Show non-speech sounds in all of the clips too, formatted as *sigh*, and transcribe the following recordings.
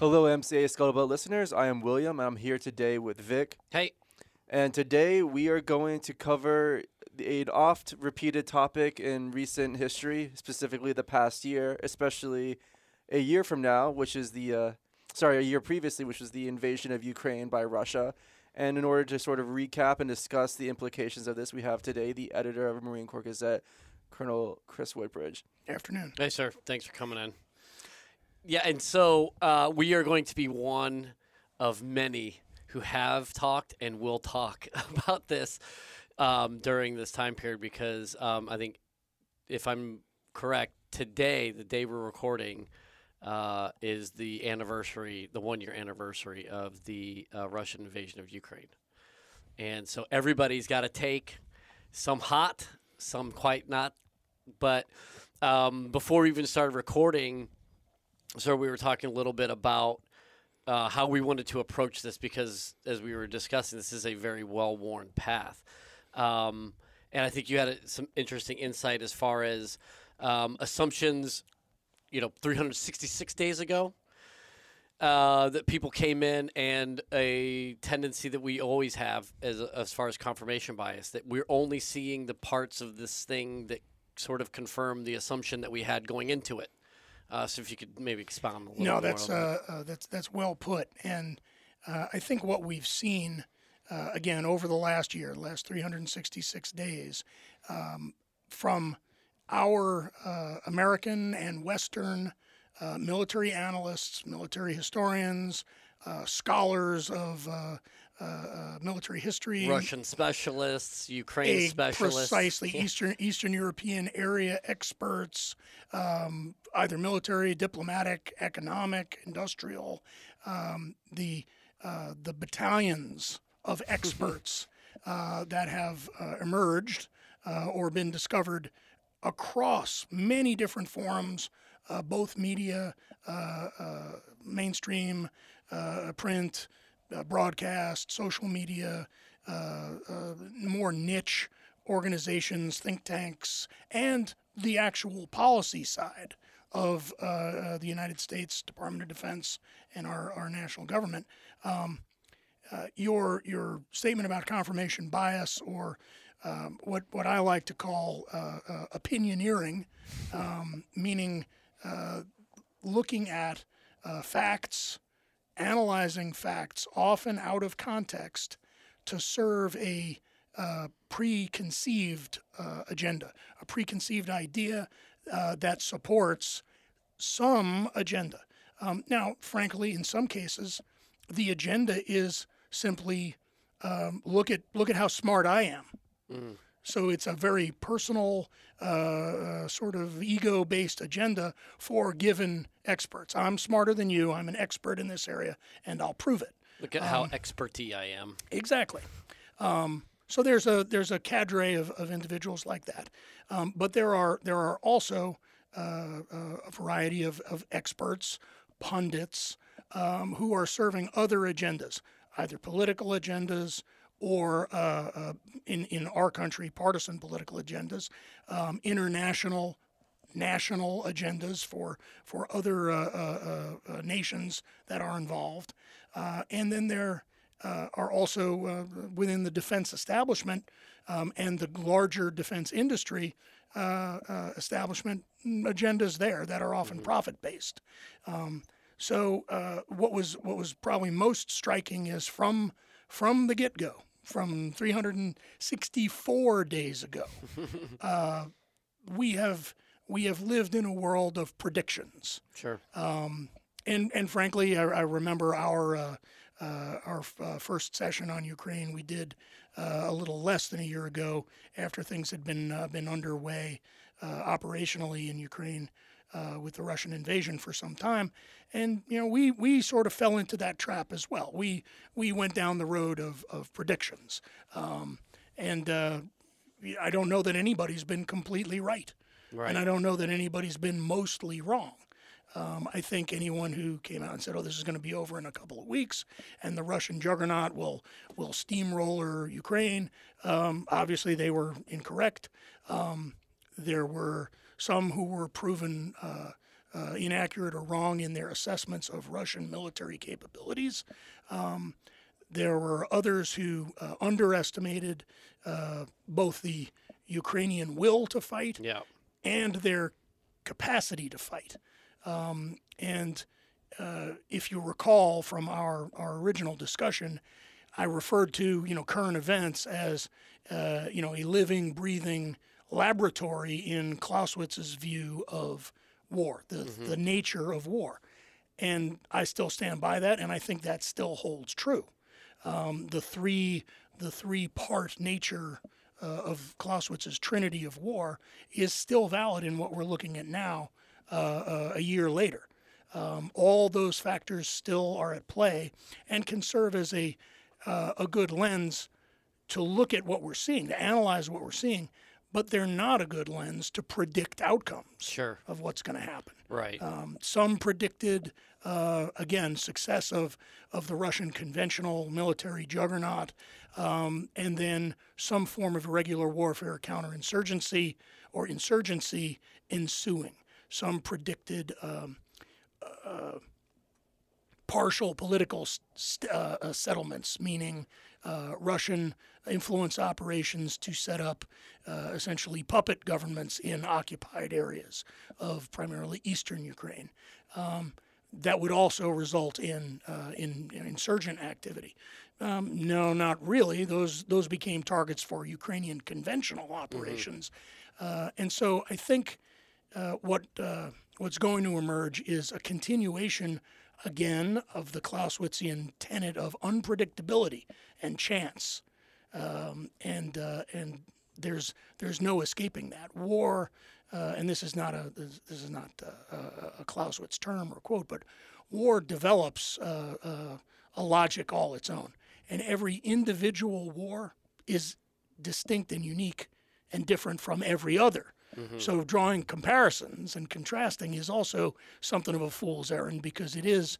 Hello, MCA Scuttlebutt listeners. I am William. I'm here today with Vic. Hey. And today we are going to cover an oft repeated topic in recent history, specifically the past year, especially a year from now, which is the, uh, sorry, a year previously, which was the invasion of Ukraine by Russia. And in order to sort of recap and discuss the implications of this, we have today the editor of Marine Corps Gazette, Colonel Chris Woodbridge. Afternoon. Hey, sir. Thanks for coming in. Yeah, and so uh, we are going to be one of many who have talked and will talk *laughs* about this um, during this time period because um, I think, if I'm correct, today, the day we're recording, uh, is the anniversary, the one year anniversary of the uh, Russian invasion of Ukraine. And so everybody's got to take some hot, some quite not. But um, before we even started recording, so we were talking a little bit about uh, how we wanted to approach this because, as we were discussing, this is a very well worn path. Um, and I think you had a, some interesting insight as far as um, assumptions, you know, 366 days ago. Uh, that people came in and a tendency that we always have as, as far as confirmation bias that we're only seeing the parts of this thing that sort of confirm the assumption that we had going into it. Uh, so if you could maybe expound a little. No, more that's on uh, uh, that's that's well put, and uh, I think what we've seen uh, again over the last year, the last 366 days, um, from our uh, American and Western uh, military analysts, military historians, scholars of military history, Russian specialists, Ukraine specialists. precisely. *laughs* Eastern Eastern European area experts, um, either military, diplomatic, economic, industrial, um, the uh, the battalions of *laughs* experts uh, that have uh, emerged uh, or been discovered across many different forums, uh, both media, uh, mainstream, print, broadcast, social media, more niche organizations, think tanks, and the actual policy side of uh, uh, the United States Department of Defense and our, our national government. Um, uh, your your statement about confirmation bias, or um, what what I like to call opinioneering, um, meaning looking at facts, analyzing facts, often out of context, to serve a uh, preconceived uh, agenda, a preconceived idea uh, that supports some agenda. Um, now, frankly, in some cases, the agenda is simply um, look at look at how smart I am. Mm. So it's a very personal, uh, sort of ego-based agenda for given experts. I'm smarter than you. I'm an expert in this area, and I'll prove it. Look at how experty I am. Exactly. Um, so there's a there's a cadre of, of individuals like that, um, but there are there are also uh, uh, a variety of, of experts, pundits, um, who are serving other agendas, either political agendas or uh, uh in in our country partisan political agendas, um, international national agendas for for other uh, uh, uh, nations that are involved, uh, and then there uh, are also uh, within the defense establishment um, and the larger defense industry establishment agendas there that are often profit based. Um, so what was what was probably most striking is from from the get go, from 364 days ago, *laughs* we have we have lived in a world of predictions. Sure. Um, and and frankly, I, I remember our uh, uh, our uh, first session on Ukraine. We did uh, a little less than a year ago, after things had been uh, been underway uh, operationally in Ukraine with the Russian invasion for some time. And you know, we we sort of fell into that trap as well. We we went down the road of of predictions, um, and I don't know that anybody's been completely right. Right. And I don't know that anybody's been mostly wrong. Um, I think anyone who came out and said, "Oh, this is going to be over in a couple of weeks," and the Russian juggernaut will will steamroller Ukraine, um, obviously they were incorrect. Um, there were some who were proven uh, uh, inaccurate or wrong in their assessments of Russian military capabilities. Um, there were others who uh, underestimated uh, both the Ukrainian will to fight Yeah. and their capacity to fight. Um, and uh, if you recall from our, our original discussion, I referred to you know current events as uh, you know a living, breathing laboratory in Clausewitz's view of war, the the nature of war, and I still stand by that, and I think that still holds true. Um, the three the three part nature uh, of Clausewitz's trinity of war is still valid in what we're looking at now, uh, uh, a year later. Um, all those factors still are at play and can serve as a uh, a good lens to look at what we're seeing, to analyze what we're seeing, but they're not a good lens to predict outcomes Sure. of what's going to happen. Right. Um, some predicted, uh, again, success of, of the Russian conventional military juggernaut, um, and then some form of irregular warfare, counterinsurgency, or insurgency ensuing. Some predicted um, uh, partial political st- uh, uh, settlements, meaning uh, Russian influence operations to set up uh, essentially puppet governments in occupied areas of primarily eastern Ukraine. Um, that would also result in, uh, in, in insurgent activity. Um, no, not really. Those those became targets for Ukrainian conventional operations, uh, and so I think uh, what uh, what's going to emerge is a continuation again of the Clausewitzian tenet of unpredictability and chance, um, and uh, and there's there's no escaping that war. Uh, and this is not a this, this is not uh, a, a Clausewitz term or quote, but war develops uh, uh, a logic all its own, and every individual war is distinct and unique and different from every other. So drawing comparisons and contrasting is also something of a fool's errand because it is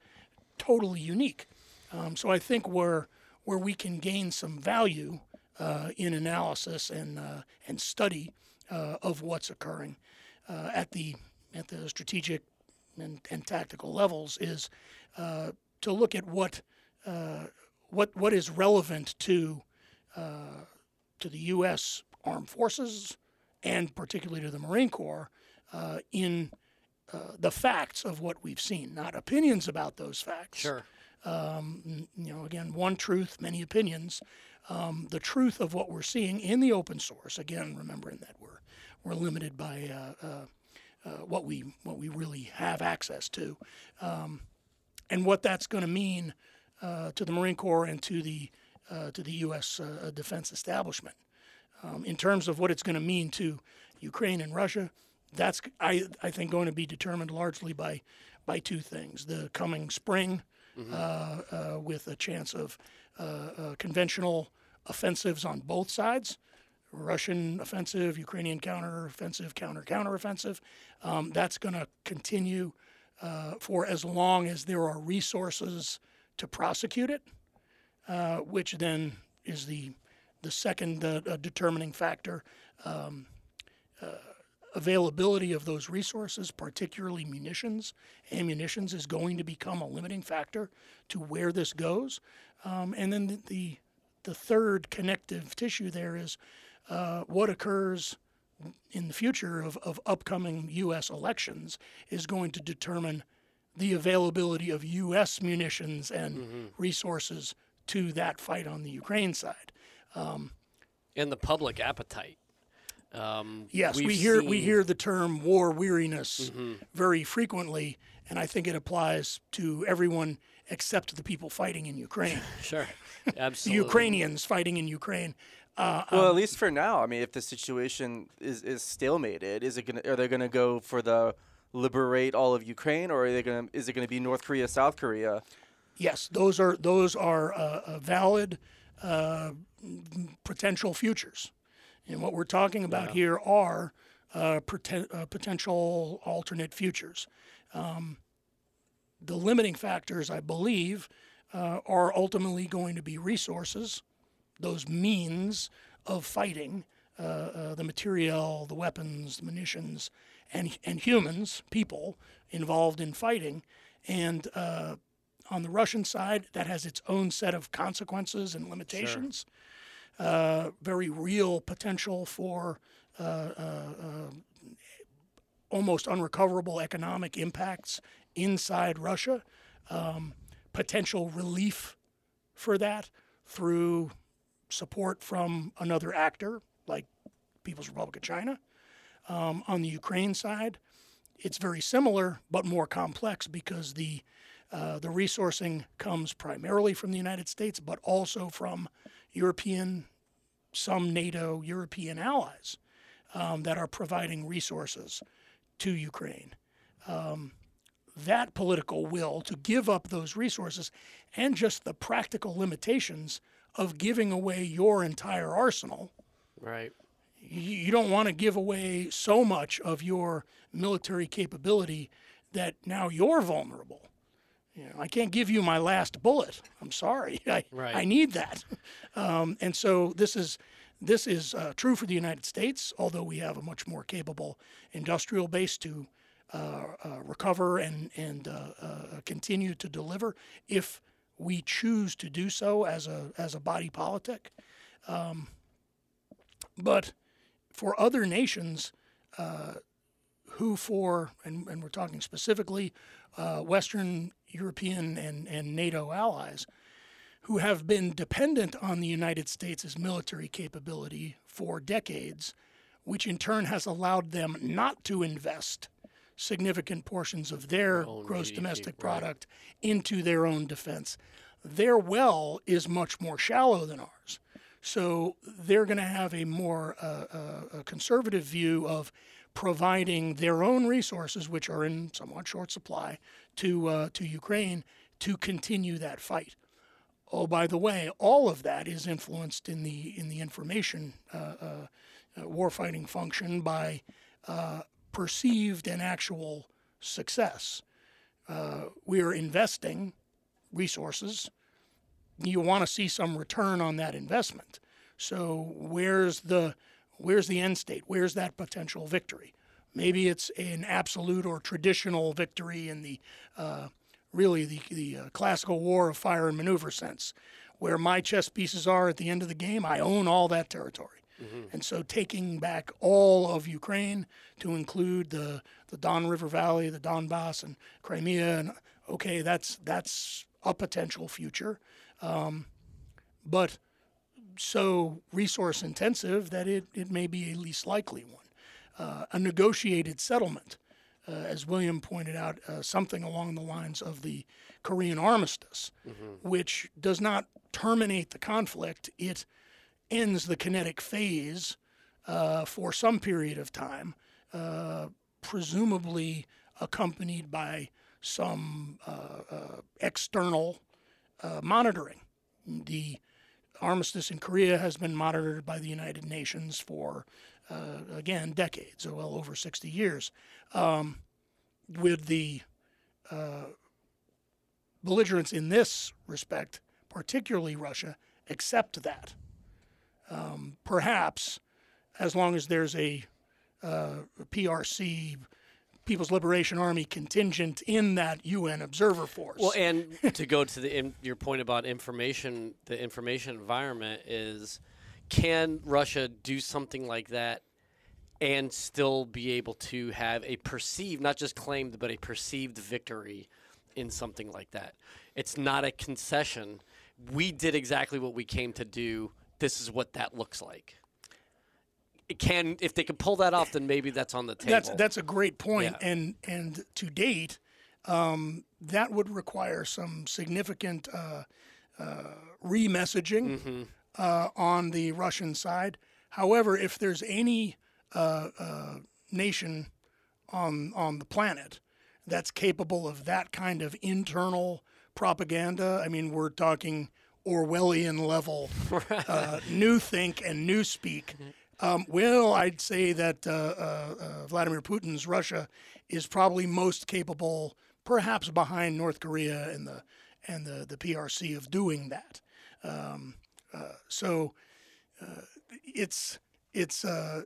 totally unique. Um, so I think where where we can gain some value uh, in analysis and uh, and study uh, of what's occurring uh, at the at the strategic and, and tactical levels is uh, to look at what uh, what what is relevant to to the U.S. armed forces and particularly to the Marine Corps uh, in uh, the facts of what we've seen, not opinions about those facts. Sure. Um, you know, again, one truth, many opinions. Um, the truth of what we're seeing in the open source. Again, remembering that we're we're limited by uh, uh, uh, what we what we really have access to, um, and what that's going to mean uh, to the Marine Corps and to the uh, to the U.S. Uh, defense establishment. Um, in terms of what it's going to mean to Ukraine and Russia, that's I, I think going to be determined largely by by two things: the coming spring, uh, uh, with a chance of uh, uh, conventional offensives on both sides. Russian offensive, Ukrainian counter-offensive, counter-counter-offensive. Um, that's going to continue uh, for as long as there are resources to prosecute it, uh, which then is the the second uh, determining factor. Um, uh, availability of those resources, particularly munitions, ammunitions, is going to become a limiting factor to where this goes. Um, and then the, the the third connective tissue there is uh, what occurs in the future of, of upcoming U.S. elections is going to determine the availability of U.S. munitions and resources to that fight on the Ukraine side. And the public appetite. Um, Yes, we hear we seen- Mm-hmm. hear the term war weariness very frequently, and I think it applies to everyone except the people fighting in Ukraine, *laughs* Sure. *laughs* Absolutely. the Ukrainians fighting in Ukraine. Uh, Well, um, at least for now. I mean, if the situation is, is stalemated, is it gonna are they gonna go for the liberate all of Ukraine, or are they gonna is it gonna be North Korea, South Korea? yes, those are those are uh, uh, valid uh, potential futures, and what we're talking about here are uh, poten- uh, potential alternate futures. Um, the limiting factors, I believe, uh, are ultimately going to be resources, those means of fighting, uh, uh, the materiel, the weapons, the munitions, and and humans, people involved in fighting, and uh, on the Russian side, that has its own set of consequences and limitations. Uh, very real potential for uh, uh, uh, almost unrecoverable economic impacts inside Russia. Um, potential relief for that through support from another actor like People's Republic of China. Um, on the Ukraine side, it's very similar but more complex because the uh, the resourcing comes primarily from the United States, but also from European, some NATO European allies um, that are providing resources to Ukraine. Um, that political will to give up those resources and just the practical limitations of giving away your entire arsenal. Right. You, you don't want to give away so much of your military capability that now you're vulnerable. You know, I can't give you my last bullet. I'm sorry. *laughs* I, Right. I need that. *laughs* Um, and so this is this is uh, true for the United States, although we have a much more capable industrial base to uh, uh, recover and and uh, uh, continue to deliver if we choose to do so as a as a body politic. Um, but for other nations uh, who, for and, and we're talking specifically uh, Western European and, and NATO allies, who have been dependent on the United States' military capability for decades, which in turn has allowed them not to invest significant portions of their gross GDP, domestic right. product into their own defense. Their well is much more shallow than ours. So they're going to have a more uh, uh, a conservative view of providing their own resources, which are in somewhat short supply, to uh, to Ukraine to continue that fight. Oh, by the way, all of that is influenced in the in the information uh, uh, uh, warfighting function by uh, perceived and actual success. Uh, we are investing resources. You want to see some return on that investment. So where's the where's the end state? Where's that potential victory? Maybe it's an absolute or traditional victory in the uh, really the, the uh, classical war of fire and maneuver sense, where my chess pieces are at the end of the game. I own all that territory. And so taking back all of Ukraine to include the, the Don River Valley, the Donbass, and Crimea, and okay, that's that's a potential future, um, but so resource intensive that it, it may be a least likely one. Uh, a negotiated settlement, uh, as William pointed out, uh, something along the lines of the Korean armistice, which does not terminate the conflict. It ends the kinetic phase uh, for some period of time, uh, presumably accompanied by some uh, uh, external uh, monitoring. The armistice in Korea has been monitored by the United Nations for, uh, again, decades, or well over 60 years. Um, with the uh, belligerents in this respect, particularly Russia, accept that. Um, perhaps, as long as there's a, uh, PRC, People's Liberation Army contingent in that UN observer force. Well, and to go to the your point about information, the information environment is, can Russia do something like that, and still be able to have a perceived, not just claimed, but a perceived victory in something like that? It's not a concession. We did exactly what we came to do. This is what that looks like. It can, if they can pull that off, then maybe that's on the table. That's that's a great point. Yeah. and and to date, um, that would require some significant uh, uh, remessaging Mm-hmm. Uh, on the Russian side. However, if there's any uh, uh, nation on on the planet that's capable of that kind of internal propaganda, I mean, we're talking Orwellian level *laughs* uh, new think and new speak. Um, well, I'd say that uh, uh, uh, Vladimir Putin's Russia is probably most capable, perhaps behind North Korea and the and the, the PRC, of doing that. Um, so uh, it's it's uh,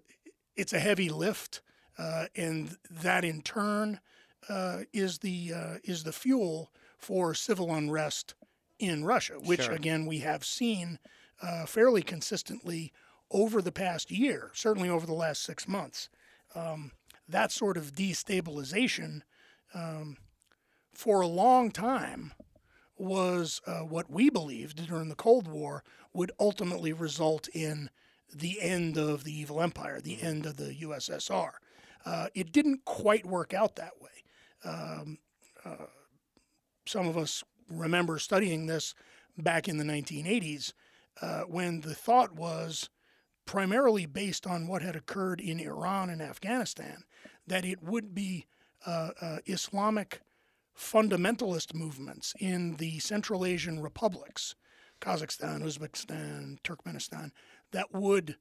it's a heavy lift, uh, and that in turn uh, is the uh, is the fuel for civil unrest in Russia, which Sure. again we have seen uh, fairly consistently over the past year, certainly over the last six months. Um, that sort of destabilization um, for a long time was uh, what we believed during the Cold War would ultimately result in the end of the evil empire, the end of the USSR. Uh, it didn't quite work out that way. Um, uh, some of us remember studying this back in the 1980s uh, when the thought was primarily based on what had occurred in Iran and Afghanistan that it would be uh, uh, Islamic fundamentalist movements in the Central Asian republics, Kazakhstan, Uzbekistan, Turkmenistan, that would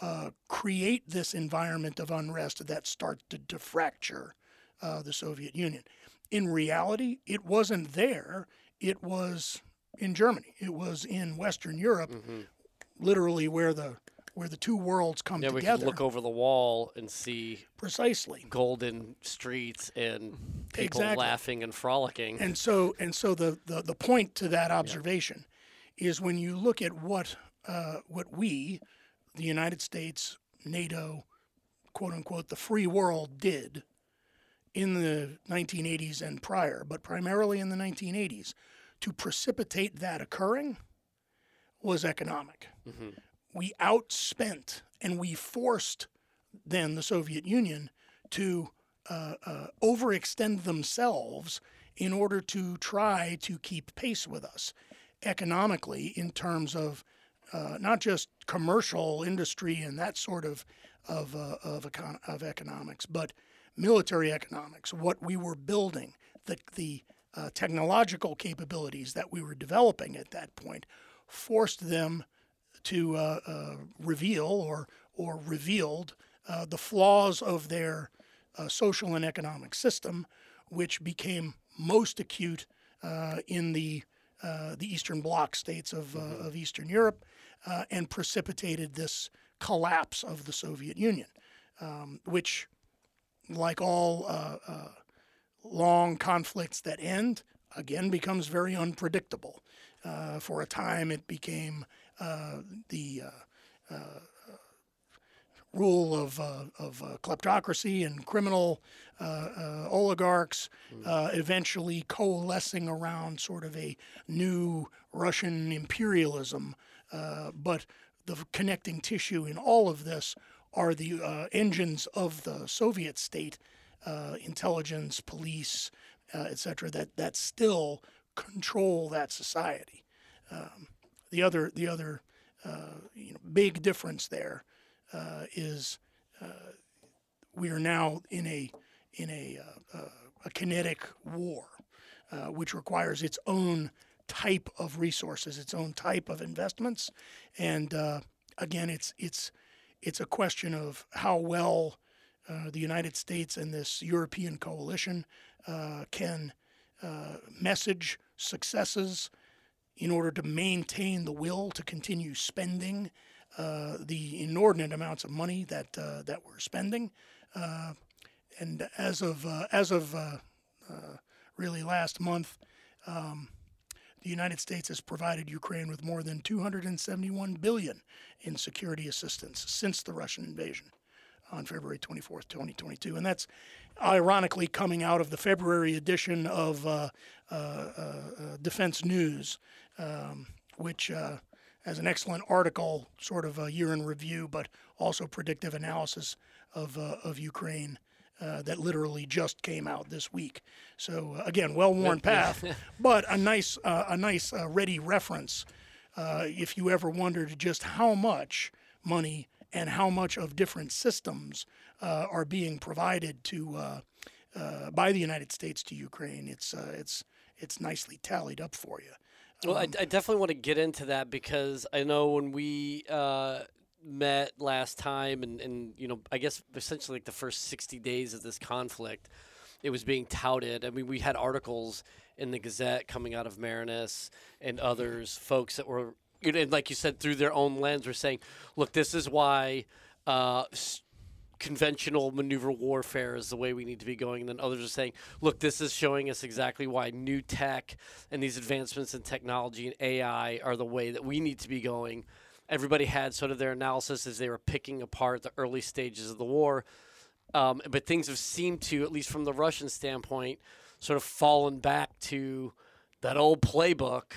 uh, create this environment of unrest that started to fracture uh, the Soviet Union. In reality, it wasn't there. It was in Germany. It was in Western Europe, literally where the where the two worlds come Yeah, we together. could look over the wall and see Precisely. golden streets and people Exactly. laughing and frolicking. And so, and so the, the, the point to that observation is when you look at what uh, what we, the United States, NATO, quote unquote, the free world did in the 1980s and prior, but primarily in the 1980s, to precipitate that occurring was economic. We outspent and we forced then the Soviet Union to uh, uh, overextend themselves in order to try to keep pace with us economically in terms of uh, not just commercial industry and that sort of of uh, of, econ- of economics, but military economics. What we were building, the the uh, technological capabilities that we were developing at that point, forced them to uh, uh, reveal or or revealed uh, the flaws of their uh, social and economic system, which became most acute uh, in the uh, the Eastern Bloc states of, uh, of Eastern Europe, uh, and precipitated this collapse of the Soviet Union, um, which, like all uh, uh, long conflicts that end, again becomes very unpredictable. Uh, for a time, it became the uh, uh, rule of, uh, of uh, kleptocracy and criminal uh, uh, oligarchs, uh, eventually coalescing around sort of a new Russian imperialism. Uh, but the connecting tissue in all of this are the uh, engines of the Soviet state, uh, intelligence, police, uh, et cetera, that, that still control that society. Um, the other, the other uh, you know, big difference there uh, is uh, we are now in a in a, a kinetic war, which requires its own type of resources, its own type of investments, and again, it's it's it's a question of how well uh, the United States and this European coalition uh, can uh, message successes in order to maintain the will to continue spending uh, the inordinate amounts of money that uh, that we're spending. Uh, and as of uh, as of uh, uh, really last month, um, the United States has provided Ukraine with more than 271 billion in security assistance since the Russian invasion on February 24th, 2022. And that's ironically coming out of the February edition of uh, uh, uh, uh, Defense News, um, which uh, has an excellent article, sort of a year in review, but also predictive analysis of, uh, of Ukraine. Uh, that literally just came out this week. So uh, again, well-worn path, *laughs* but a nice, uh, a nice uh, ready reference uh, if you ever wondered just how much money and how much of different systems uh, are being provided to uh, uh, by the United States to Ukraine. It's uh, it's it's nicely tallied up for you. Well, I, I definitely want to get into that because I know when we uh, met last time, and, and you know, I guess essentially like the first sixty days of this conflict, it was being touted. I mean, we had articles in the Gazette coming out of Marinus and others, folks that were, and like you said, through their own lens, were saying, "Look, this is why." uh, conventional maneuver warfare is the way we need to be going. And then others are saying, look, this is showing us exactly why new tech and these advancements in technology and AI are the way that we need to be going. Everybody had sort of their analysis as they were picking apart the early stages of the war. Um, but things have seemed to, at least from the Russian standpoint, sort of fallen back to that old playbook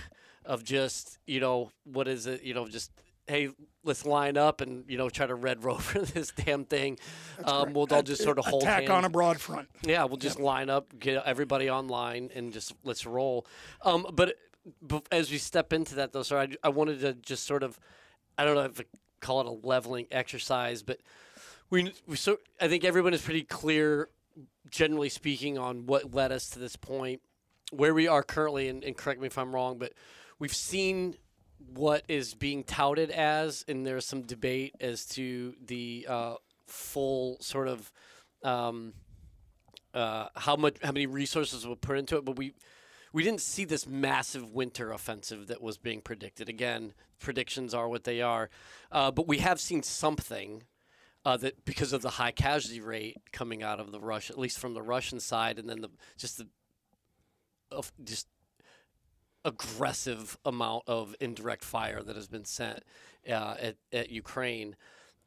of just, you know, what is it? You know, just hey, let's line up and you know try to red *laughs* rover this damn thing. Um, we'll all just sort of hold attack hands. on a broad front. Yeah, we'll just line up, get everybody online, and just let's roll. Um, but, but as we step into that, though, sorry, I, I wanted to just sort of, I don't know if I call it a leveling exercise, but we, we so I think everyone is pretty clear, generally speaking, on what led us to this point, where we are currently, and, and correct me if I'm wrong, but we've seen what is being touted as, and there's some debate as to the uh, full sort of. Um, uh, how much how many resources were put into it, but we we didn't see this massive winter offensive that was being predicted. Again, predictions are what they are, uh, but we have seen something uh, that because of the high casualty rate coming out of the Russian, at least from the Russian side, and then the just the of just aggressive amount of indirect fire that has been sent uh, at, at Ukraine.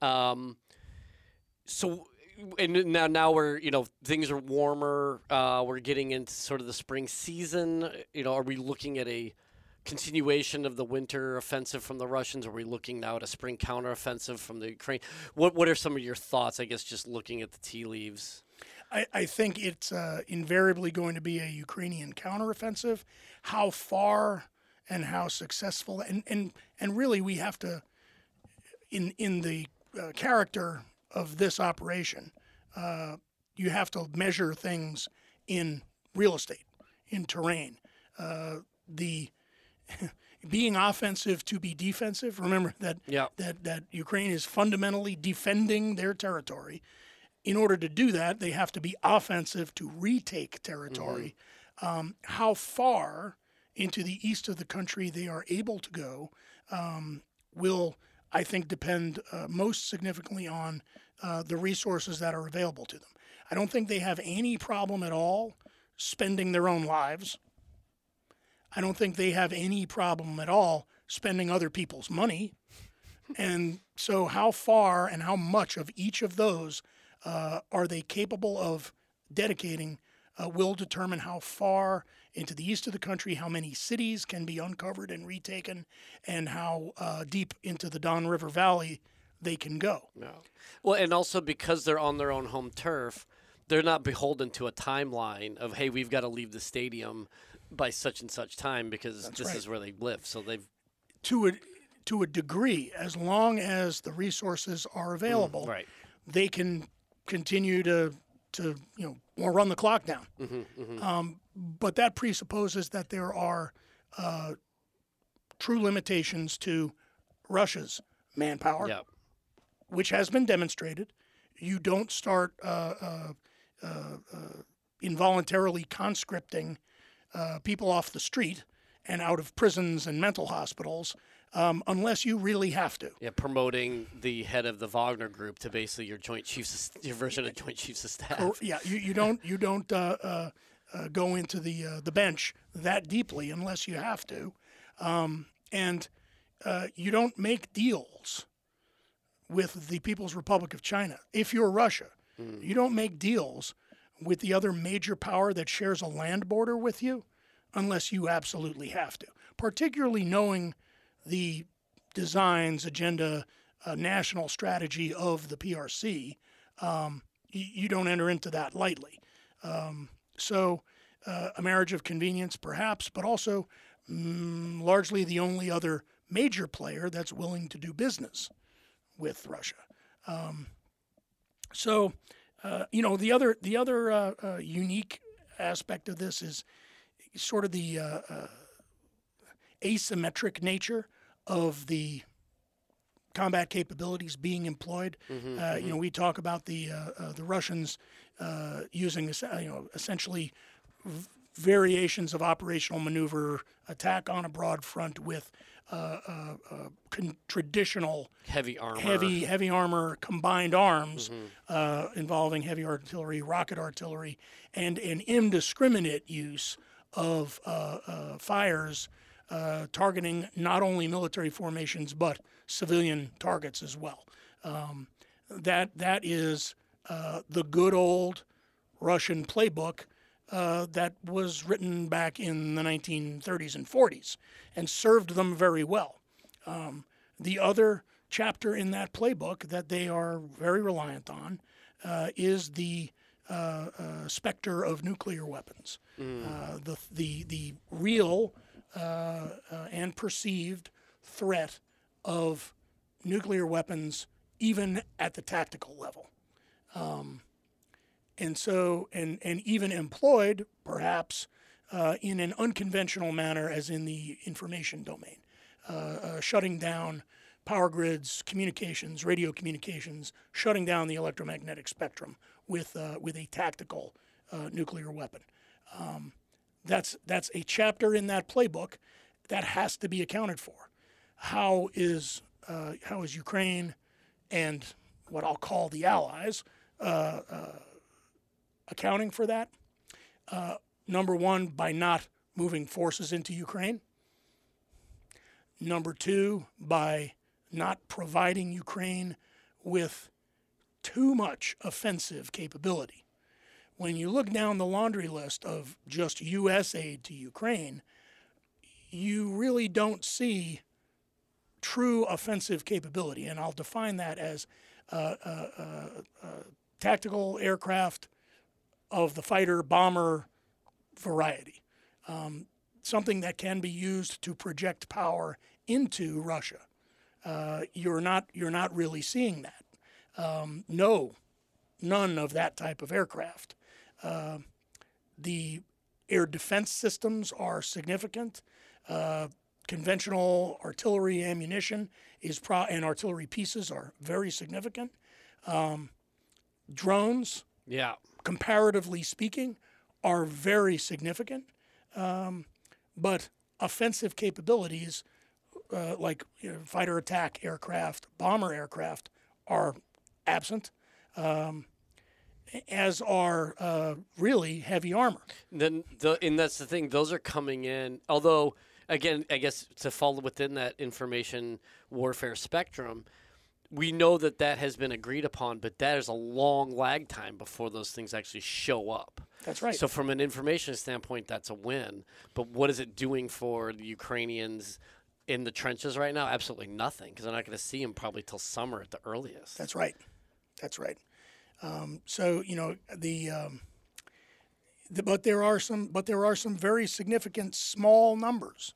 Um, so and now now we're you know things are warmer. Uh, we're getting into sort of the spring season. You know, are we looking at a continuation of the winter offensive from the Russians? Are we looking now at a spring counteroffensive from the Ukraine? What What are some of your thoughts? I guess just looking at the tea leaves. I, I think it's uh, invariably going to be a Ukrainian counteroffensive. How far and how successful, and, and, and really we have to, in, in the uh, character of this operation, uh, you have to measure things in real estate, in terrain. Uh, the *laughs* being offensive to be defensive. Remember that Yeah. that that Ukraine is fundamentally defending their territory. In order to do that, they have to be offensive to retake territory. Um, how far into the east of the country they are able to go um, will, I think, depend uh, most significantly on uh, the resources that are available to them. I don't think they have any problem at all spending their own lives. I don't think they have any problem at all spending other people's money. And so, how far and how much of each of those uh, are they capable of dedicating uh, will determine how far into the east of the country, how many cities can be uncovered and retaken, and how uh, deep into the Don River Valley they can go. No. Well, and also because they're on their own home turf, they're not beholden to a timeline of hey, we've got to leave the stadium by such and such time because this right. is where they live. So they've To a, to a degree, as long as the resources are available, right. they can continue to to you know or run the clock down. Mm-hmm, Um, but that presupposes that there are uh, true limitations to Russia's manpower, Yeah. which has been demonstrated. You don't start uh, uh, uh, uh, involuntarily conscripting uh, people off the street and out of prisons and mental hospitals um, unless you really have to. Yeah, promoting the head of the Wagner group to basically your joint chiefs, your version of joint chiefs of staff. Yeah, you, you don't you don't uh, uh, uh, go into the uh, the bench that deeply unless you have to, um, and uh, you don't make deals with the People's Republic of China. If you're Russia, you don't make deals with the other major power that shares a land border with you unless you absolutely have to. Particularly knowing the designs, agenda, uh, national strategy of the PRC, um, you, you don't enter into that lightly. Um, so, uh, a marriage of convenience, perhaps, but also mm, largely the only other major player that's willing to do business with Russia. Um, so, uh, you know, the other the other uh, uh, unique aspect of this is sort of the uh, uh, asymmetric nature of the combat capabilities being employed. uh, You know, we talk about the uh, uh, the Russians uh, using you know essentially v- variations of operational maneuver, attack on a broad front with uh, uh, uh, con- traditional Heavy armor. heavy heavy armor combined arms uh, involving heavy artillery, rocket artillery, and an indiscriminate use of uh, uh, fires uh, targeting not only military formations but civilian targets as well. Um, that that is uh, the good old Russian playbook uh, that was written back in the 1930s and 40s and served them very well. Um, the other chapter in that playbook that they are very reliant on uh, is the uh, uh, specter of nuclear weapons. Uh, the, the, the real uh, uh, and perceived threat of nuclear weapons, even at the tactical level. Um, and so, and, and even employed perhaps uh, in an unconventional manner, as in the information domain, uh, uh, shutting down power grids, communications, radio communications, shutting down the electromagnetic spectrum with, uh, with a tactical uh, nuclear weapon. Um, that's, that's a chapter in that playbook that has to be accounted for. How is, uh, how is Ukraine and what I'll call the Allies uh, uh, accounting for that? Uh, number one, by not moving forces into Ukraine. Number two, by not providing Ukraine with too much offensive capability. When you look down the laundry list of just U.S. aid to Ukraine, you really don't see true offensive capability. And I'll define that as uh, uh, uh, uh, tactical aircraft of the fighter bomber variety, um, something that can be used to project power into Russia. Uh, you're not you're not really seeing that. Um, no, none of that type of aircraft. Uh, the air defense systems are significant. Uh, conventional artillery ammunition is pro- and artillery pieces are very significant. Um, drones, Yeah. comparatively speaking, are very significant. Um, but offensive capabilities, uh, like you know, fighter attack aircraft, bomber aircraft, are absent, um, as are uh, really heavy armor. Then the and that's the thing; those are coming in. Although, again, I guess to fall within that information warfare spectrum, we know that that has been agreed upon, but that is a long lag time before those things actually show up. That's right. So, from an information standpoint, that's a win. But what is it doing for the Ukrainians in the trenches right now? Absolutely nothing, because they're not going to see them probably till summer at the earliest. That's right. That's right. Um, so you know the, um, the, but there are some, but there are some very significant small numbers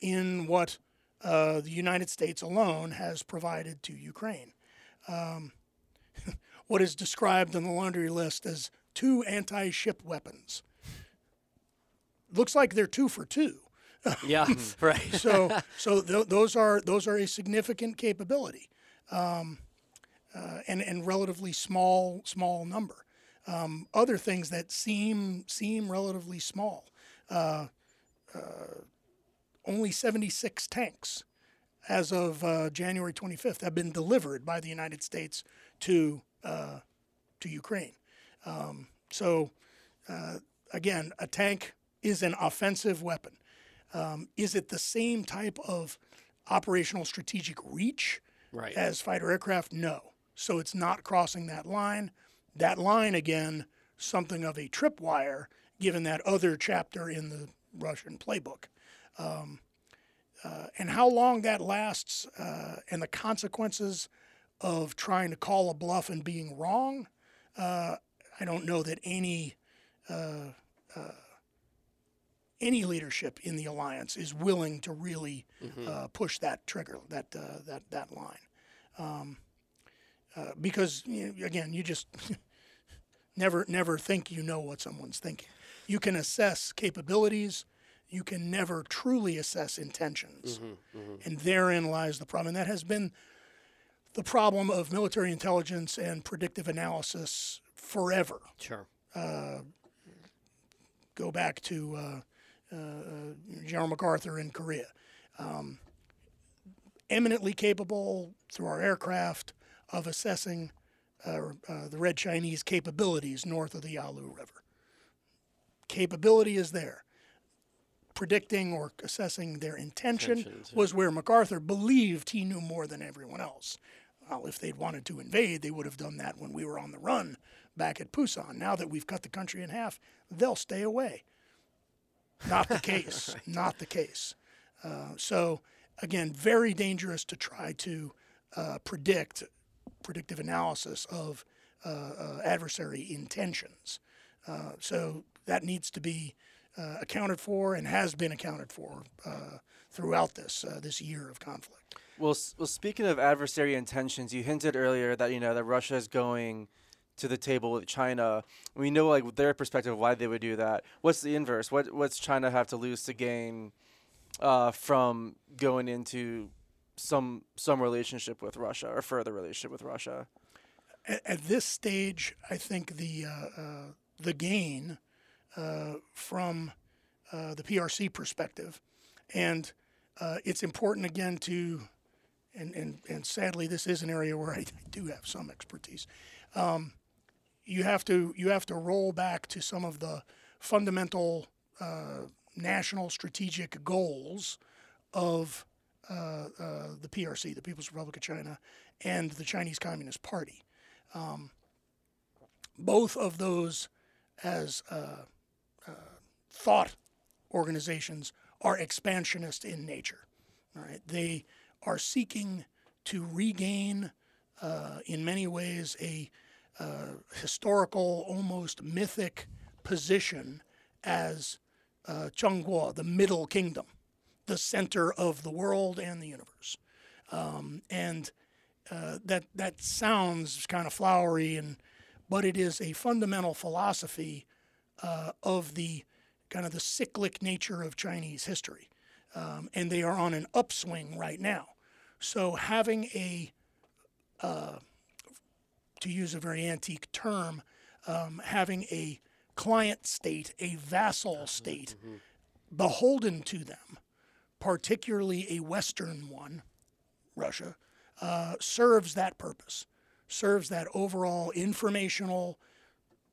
in what uh, the United States alone has provided to Ukraine. Um, *laughs* what is described on the laundry list as two anti-ship weapons. Looks like they're two for two. *laughs* yeah, right. So, *laughs* so th- those are those are a significant capability, um, uh, and and relatively small small number. Um, other things that seem seem relatively small. Uh, uh, only 76 tanks, as of uh, January 25th, have been delivered by the United States to uh, to Ukraine. Um, so, uh, again, a tank is an offensive weapon. Um, is it the same type of operational strategic reach Right. as fighter aircraft? No. So it's not crossing that line. That line, again, something of a tripwire, given that other chapter in the Russian playbook. Um, uh, and how long that lasts uh, and the consequences of trying to call a bluff and being wrong, uh, I don't know that any uh, uh, any leadership in the alliance is willing to really uh, push that trigger, that uh, that that line, um, uh, because you know, again, you just *laughs* never never think you know what someone's thinking. You can assess capabilities, you can never truly assess intentions, and therein lies the problem. And that has been the problem of military intelligence and predictive analysis forever Sure. go back to uh, uh, General MacArthur in Korea. Um, eminently capable through our aircraft of assessing uh, uh, the Red Chinese capabilities north of the Yalu River. Capability is there. Predicting or assessing their intention Intentions, yeah. was where MacArthur believed he knew more than everyone else. Well, if they'd wanted to invade, they would have done that when we were on the run back at Pusan. Now that we've cut the country in half, they'll stay away. Not the *laughs* case. Not the case. Uh, so, again, very dangerous to try to uh, predict predictive analysis of uh, uh, adversary intentions. Uh, so that needs to be accounted for and has been accounted for throughout this this year of conflict. Well, well, speaking of adversary intentions, you hinted earlier that you know that Russia is going to the table with China. We know like their perspective why they would do that. What's the inverse? What what's China have to lose to gain uh, from going into some some relationship with Russia or further relationship with Russia? At, at this stage, I think the uh, uh, the gain uh, from uh, the PRC perspective, and uh, it's important again to, and, and and sadly, this is an area where *laughs* I do have some expertise. Um, you have to you have to roll back to some of the fundamental national strategic goals of uh, uh, the PRC, the People's Republic of China, and the Chinese Communist Party. Um, both of those, as uh, uh, thought organizations, are expansionist in nature. They are seeking to regain, uh, in many ways, a historical, almost mythic position as uh, Zhongguo, the Middle Kingdom, the center of the world and the universe. Um, and uh, that that sounds kind of flowery, and but it is a fundamental philosophy uh, of the kind of the cyclic nature of Chinese history, um, and they are on an upswing right now. So having a uh, to use a very antique term, um, having a client state, a vassal state, beholden to them, particularly a Western one, Russia, uh, serves that purpose, serves that overall informational,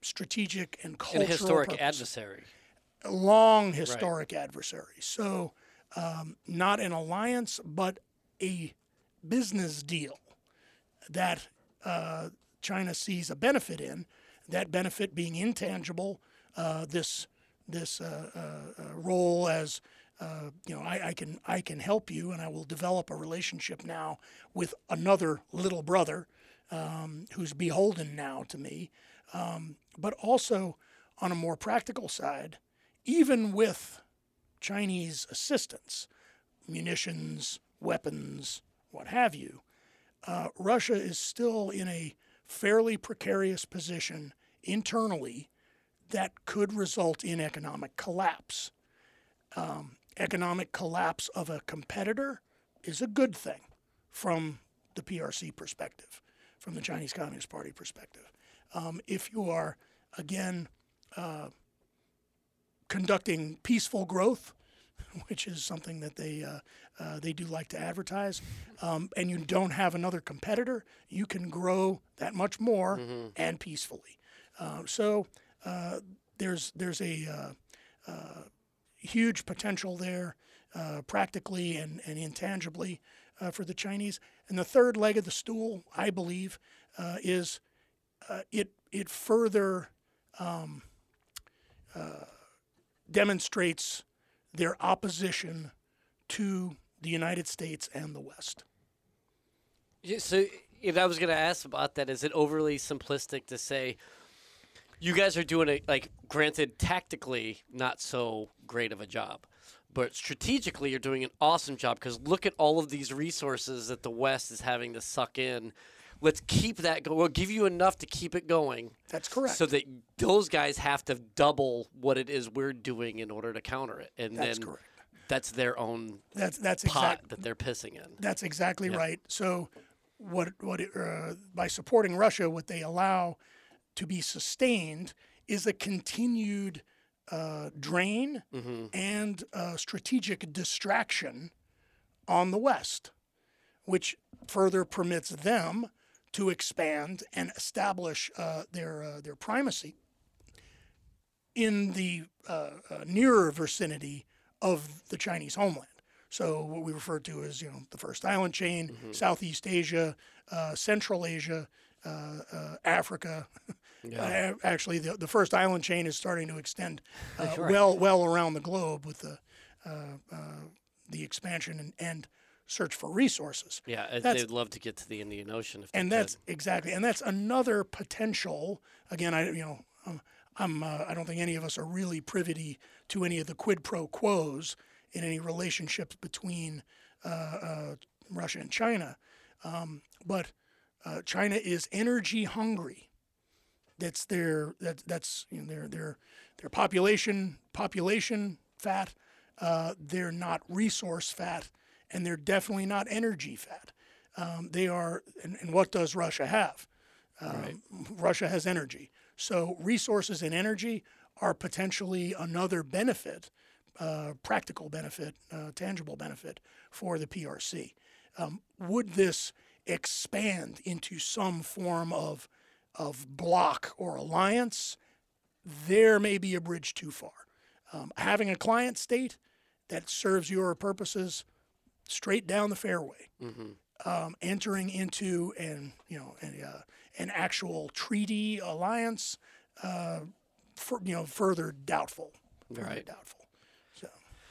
strategic, and cultural a historic purpose. adversary. A long historic adversary. So, um, not an alliance, but a business deal that uh, China sees a benefit in. That benefit being intangible. Uh, this this uh, uh, uh, role as uh, you know, I, I can I can help you, and I will develop a relationship now with another little brother um, who's beholden now to me. Um, but also on a more practical side, even with Chinese assistance, munitions, weapons, what have you, uh, Russia is still in a fairly precarious position internally that could result in economic collapse. Um, economic collapse of a competitor is a good thing from the PRC perspective, from the Chinese Communist Party perspective. Um, if you are, again, uh, conducting peaceful growth, *laughs* which is something that they uh, uh, they do like to advertise, um, and you don't have another competitor, you can grow that much more and peacefully. Uh, so uh, there's there's a uh, uh, huge potential there, uh, practically and, and intangibly, uh, for the Chinese. And the third leg of the stool, I believe, uh, is uh, it it further um, uh, demonstrates their opposition to the United States and the West. Yeah, so if I was going to ask about that, is it overly simplistic to say you guys are doing it like granted tactically not so great of a job, but strategically you're doing an awesome job because look at all of these resources that the West is having to suck in. Let's keep that going. We'll give you enough to keep it going. That's correct. So that those guys have to double what it is we're doing in order to counter it, and That's then correct. that's their own That's that's pot exact, that they're pissing in. That's exactly right. So, what what it, uh, by supporting Russia, what they allow to be sustained is a continued uh, drain and uh, strategic distraction on the West. which further permits them to expand and establish uh, their uh, their primacy in the uh, uh, nearer vicinity of the Chinese homeland. So what we refer to as you know the first island chain, Southeast Asia, uh, Central Asia, uh, Africa. Uh, actually, the, the first island chain is starting to extend *laughs* uh, Right. well well around the globe with the uh, uh, the expansion and, and search for resources. Yeah, uh, That's- they'd love to get to the Indian Ocean and could. that's exactly and that's another potential again i you know i'm, I'm uh, i don't think any of us are really privy to any of the quid pro quos in any relationships between uh, uh, russia and china um, but uh, china is energy hungry that's their that, that's you know their their their population population fat uh, they're not resource fat and they're definitely not energy fat um, they are, and, and what does Russia have? Um, Russia has energy. So resources and energy are potentially another benefit, uh, practical benefit, uh, tangible benefit for the PRC. Um, would this expand into some form of of block or alliance? There may be a bridge too far. Um, having a client state that serves your purposes straight down the fairway um, entering into an you know a, uh, an actual treaty alliance, uh, for, you know further doubtful, further Right. doubtful. So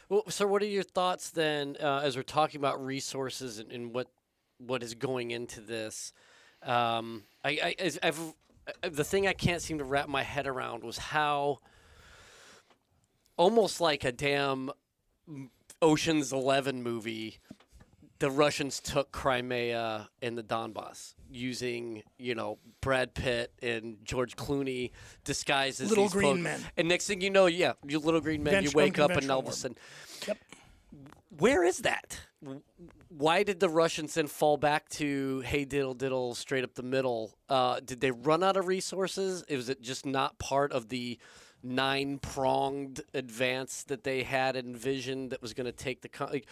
Well, so what are your thoughts then, uh, as we're talking about resources and, and what what is going into this? Um, I, I uh, the thing I can't seem to wrap my head around was how almost like a damn Ocean's Eleven movie. The Russians took Crimea and the Donbass using, you know, Brad Pitt and George Clooney disguised as Little these green folk- men. And next thing you know, yeah, you little green men, you wake up and all of a sudden, Yep. where is that? W- Why did the Russians then fall back to hey diddle diddle straight up the middle? Uh, did they run out of resources? Was it just not part of the nine pronged advance that they had envisioned that was going to take the co- like?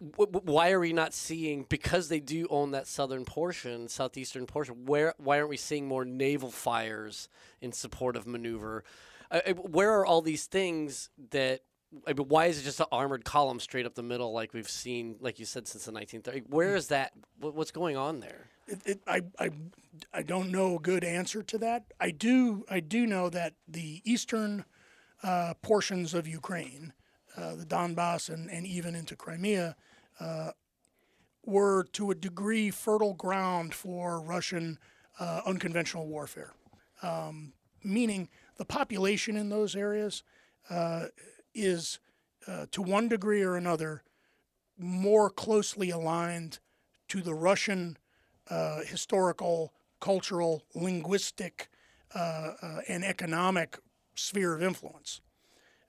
wh- wh- Why are we not seeing because they do own that southern portion, southeastern portion? Where why aren't we seeing more naval fires in support of maneuver? I, I- where are all these things that? I mean, why is it just an armored column straight up the middle, like we've seen, like you said, since the 1930s? Where is that? What's going on there? It, it, I, I, I don't know a good answer to that. I do I do know that the eastern uh, portions of Ukraine, uh, the Donbass and, and even into Crimea, uh, were to a degree fertile ground for Russian uh, unconventional warfare. Um, meaning the population in those areas uh, is, uh, to one degree or another, more closely aligned to the Russian uh, historical, cultural, linguistic, uh, uh, and economic sphere of influence.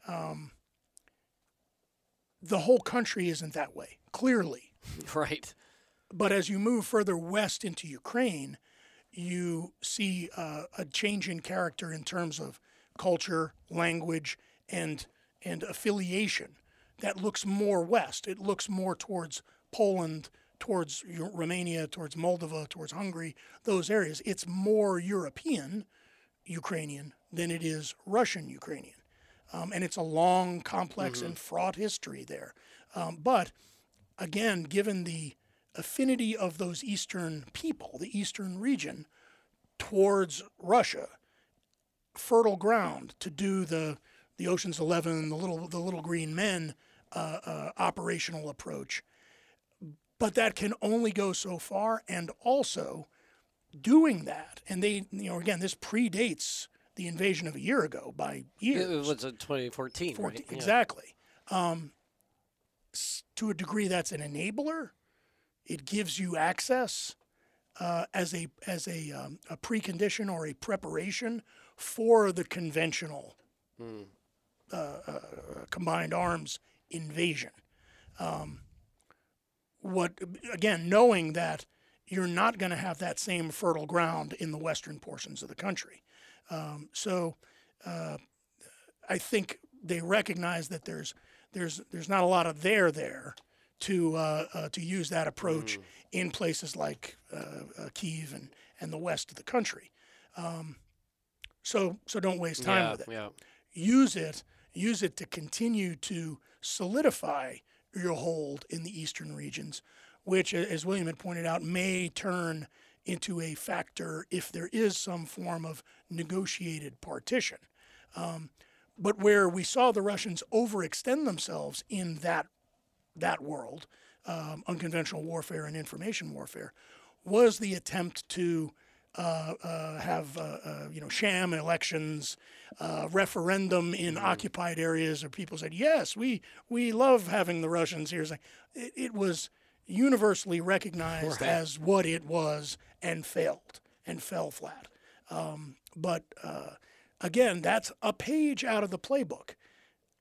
Um, the whole country isn't that way, clearly. *laughs* Right. But as you move further west into Ukraine, you see uh, a change in character in terms of culture, language, and and affiliation that looks more west. It looks more towards Poland, towards Romania, towards Moldova, towards Hungary. Those areas. It's more European Ukrainian than it is Russian Ukrainian. Um, and it's a long, complex, and fraught history there. Um, but again, given the affinity of those eastern people, the eastern region, towards Russia, fertile ground to do the the Ocean's Eleven, the little the little green men uh, uh, operational approach. But that can only go so far, and also doing that, and they you know again this predates the invasion of a year ago by years. It was in 2014, 14 right? Yeah. Exactly. Um, to a degree, that's an enabler. It gives you access uh, as a as a, um, a precondition or a preparation for the conventional Hmm. Uh, uh, combined arms invasion. Um, what again, knowing that you're not going to have that same fertile ground in the western portions of the country. Um, so uh, I think they recognize that there's there's there's not a lot of there there to uh, uh, to use that approach in places like uh, uh, Kiev and, and the west of the country. Um, so so don't waste time yeah, with it. yeah. Use it use it to continue to solidify your hold in the eastern regions, which, as William had pointed out, may turn into a factor if there is some form of negotiated partition. Um, but where we saw the Russians overextend themselves in that that world, um, unconventional warfare and information warfare, was the attempt to have uh, uh, you know sham elections, uh, referendum in occupied areas, or people said yes, we we love having the Russians here. It, it was universally recognized Right. as what it was and failed and fell flat. Um, but uh, again, that's a page out of the playbook.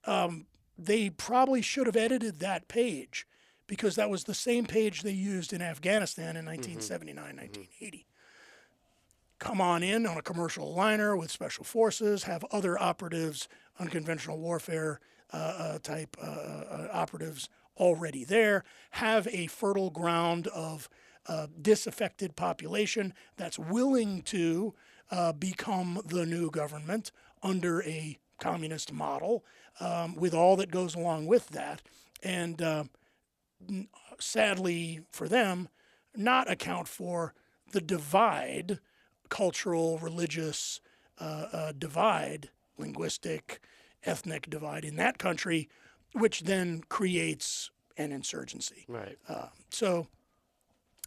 Um, they probably should have edited that page because that was the same page they used in Afghanistan in 1979, 1980. Come on in on a commercial liner with special forces, have other operatives, unconventional warfare uh, uh, type uh, uh, operatives already there, have a fertile ground of uh, disaffected population that's willing to uh, become the new government under a communist model um, with all that goes along with that. And uh, sadly for them, not account for the divide, cultural, religious uh, uh, divide, linguistic, ethnic divide in that country, which then creates an insurgency. Right. Uh, so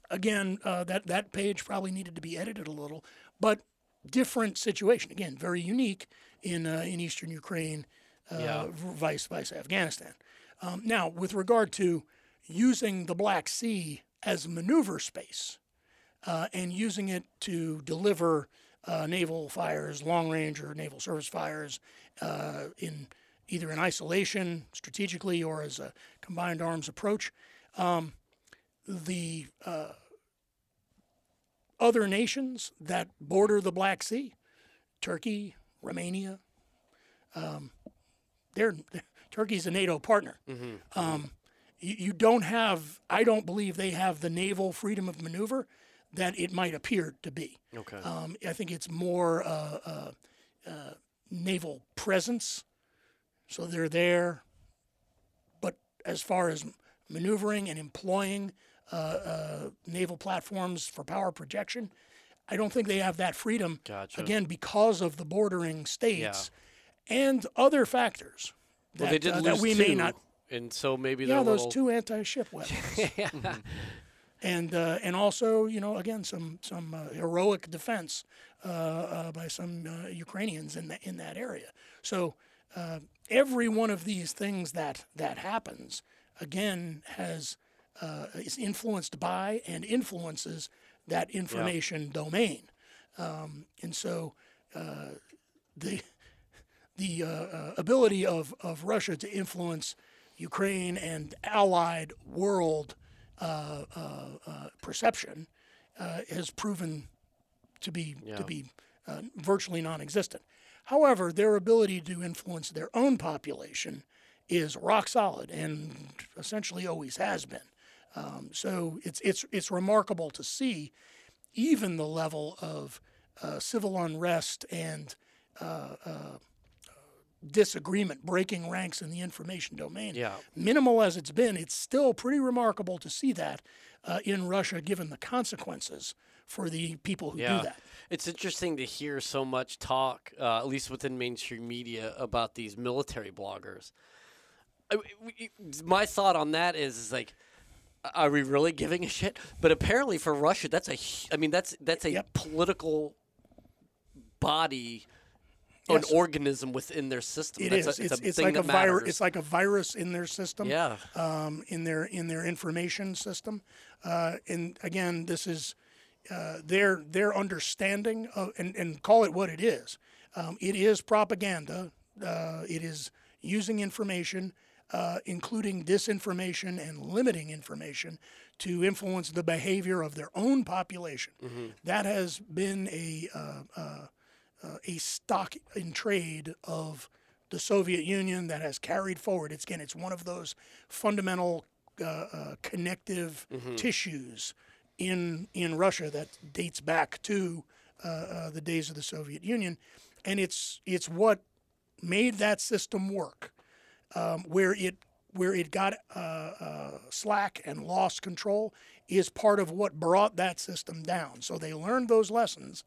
again, uh, that that page probably needed to be edited a little, but different situation. Again, very unique in uh, in eastern Ukraine, uh, Yeah. vice vice Afghanistan. Um, now, with regard to using the Black Sea as maneuver space uh, and using it to deliver uh, naval fires, long range or naval service fires, uh, in either in isolation, strategically, or as a combined arms approach. Um, the uh, other nations that border the Black Sea, Turkey, Romania, um, they're, Turkey's a NATO partner. Um, you, you don't have, I don't believe they have the naval freedom of maneuver that it might appear to be. Okay. Um, I think it's more uh, uh, uh, naval presence. So they're there. But as far as maneuvering and employing uh, uh, naval platforms for power projection, I don't think they have that freedom. Gotcha. Again, because of the bordering states and other factors that, well, they did lose that we two, may not. and so maybe Yeah, they're those little, two anti-ship weapons. *laughs* *laughs* and uh, and also you know again some some uh, heroic defense uh, uh, by some uh, Ukrainians in that in that area. So uh, every one of these things that that happens again has uh, is influenced by and influences that information domain, um, and so uh, the the uh, uh, ability of, of Russia to influence Ukraine and allied world uh, uh, uh, perception uh, has proven to be Yeah. to be uh, virtually non-existent. However, their ability to influence their own population is rock solid and essentially always has been. Um, so it's it's it's remarkable to see even the level of uh, civil unrest and uh, uh, disagreement breaking ranks in the information domain. Yeah. Minimal as it's been, it's still pretty remarkable to see that uh, in Russia, given the consequences for the people who Yeah. do that. It's interesting to hear so much talk, uh, at least within mainstream media, about these military bloggers. I, we- my thought on that is, is like, are we really giving a shit? But apparently, for Russia, that's a. I mean, that's that's a Yep. political body, Yes. an organism within their system. It that's is. A, it's it's, a it's like a virus. It's like a virus in their system. yeah. um, in their in their information system. Uh, and again, this is uh, their their understanding of and, and call it what it is. Um, it is propaganda. Uh, it is using information, uh, including disinformation and limiting information, to influence the behavior of their own population. That has been a uh, a stock in trade of the Soviet Union that has carried forward. It's again, it's one of those fundamental uh, uh, connective tissues in in Russia that dates back to uh, uh, the days of the Soviet Union, and it's it's what made that system work. Um, where it where it got uh, uh, slack and lost control is part of what brought that system down. So they learned those lessons,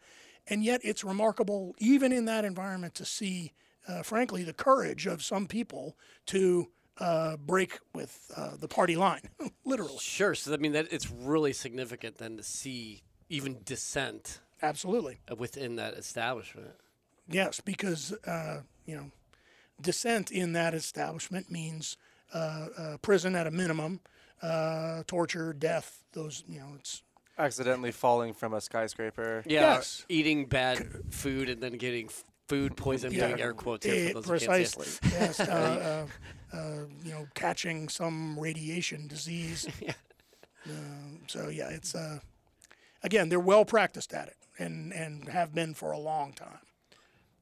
and yet it's remarkable, even in that environment, to see, uh, frankly, the courage of some people to uh, break with uh, the party line, *laughs* literally. Sure. So I mean that it's really significant then to see even dissent Absolutely. within that establishment. Yes, because uh, you know, dissent in that establishment means uh, uh, prison at a minimum, uh, torture, death. Those you know, it's Accidentally falling from a skyscraper. Yeah. Yes. Eating bad food and then getting food poison. I'm doing air quotes here eh, for those who can't see us. precisely. *laughs* yes, uh, *laughs* uh, uh, you know, catching some radiation disease. *laughs* Yeah. Um, so yeah, it's uh, again they're well practiced at it and and have been for a long time.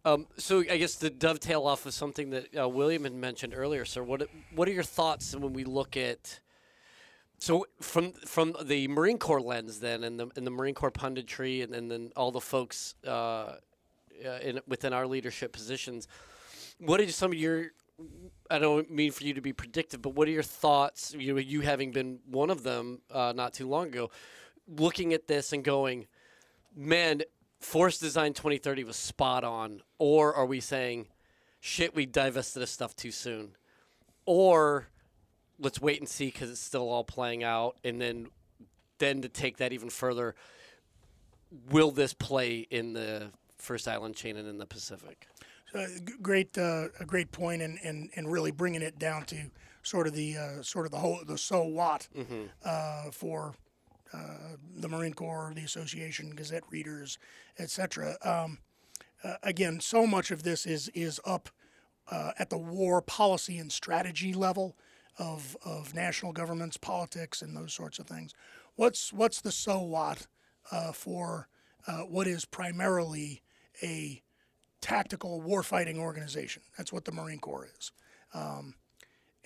Um, so I guess to dovetail off of something that uh, William had mentioned earlier, sir, what what are your thoughts when we look at so from from the Marine Corps lens then, and the and the Marine Corps punditry, and, and then all the folks uh, uh, in within our leadership positions, what are some of your I don't mean for you to be predictive, but what are your thoughts? You know, you having been one of them uh, not too long ago, looking at this and going, man, Force Design 2030 was spot on, or are we saying, shit, we divested of stuff too soon, or let's wait and see because it's still all playing out, and then then to take that even further, will this play in the first island chain and in the Pacific? Uh, great, uh, a great point, and, and, and really bringing it down to sort of the uh, sort of the whole the so what uh, for uh, the Marine Corps, the Association, Gazette readers, etc. Um, uh, again, so much of this is is up uh, at the war policy and strategy level of of national governments, politics, and those sorts of things. What's what's the so what uh, for uh, what is primarily a tactical warfighting organization. That's what the Marine Corps is. Um,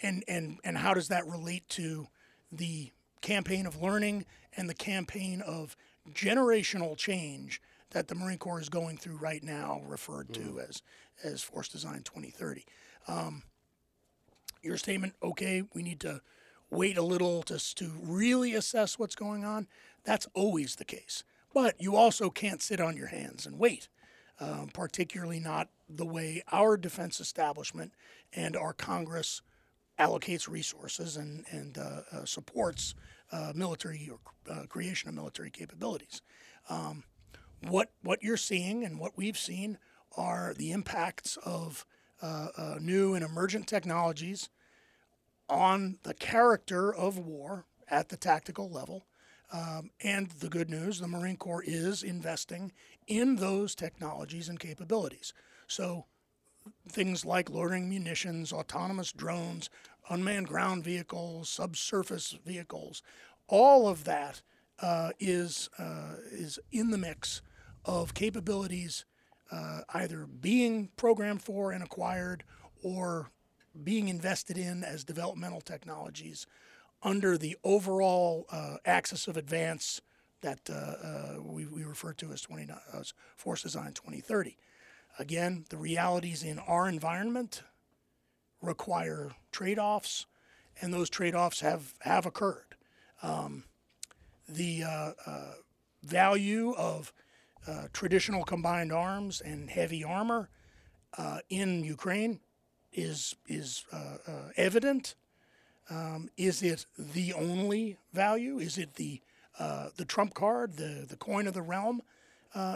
and, and, and how does that relate to the campaign of learning and the campaign of generational change that the Marine Corps is going through right now, referred to as, as Force Design 2030? Um, your statement, okay, we need to wait a little to, to really assess what's going on. That's always the case. But you also can't sit on your hands and wait um, particularly not the way our defense establishment and our Congress allocates resources and, and uh, uh, supports uh, military or uh, creation of military capabilities. Um, what, what you're seeing and what we've seen are the impacts of uh, uh, new and emergent technologies on the character of war at the tactical level. Um, and the good news, the Marine Corps is investing in those technologies and capabilities. So things like loitering munitions, autonomous drones, unmanned ground vehicles, subsurface vehicles, all of that uh, is uh, is in the mix of capabilities uh, either being programmed for and acquired or being invested in as developmental technologies under the overall uh, axis of advance that uh, uh, we, we refer to as 29, as Force Design 2030. Again, the realities in our environment require trade-offs, and those trade-offs have, have occurred. Um, the uh, uh, value of uh, traditional combined arms and heavy armor uh, in Ukraine is is uh, uh, evident. Um, is it the only value? Is it the the trump card, the the coin of the realm?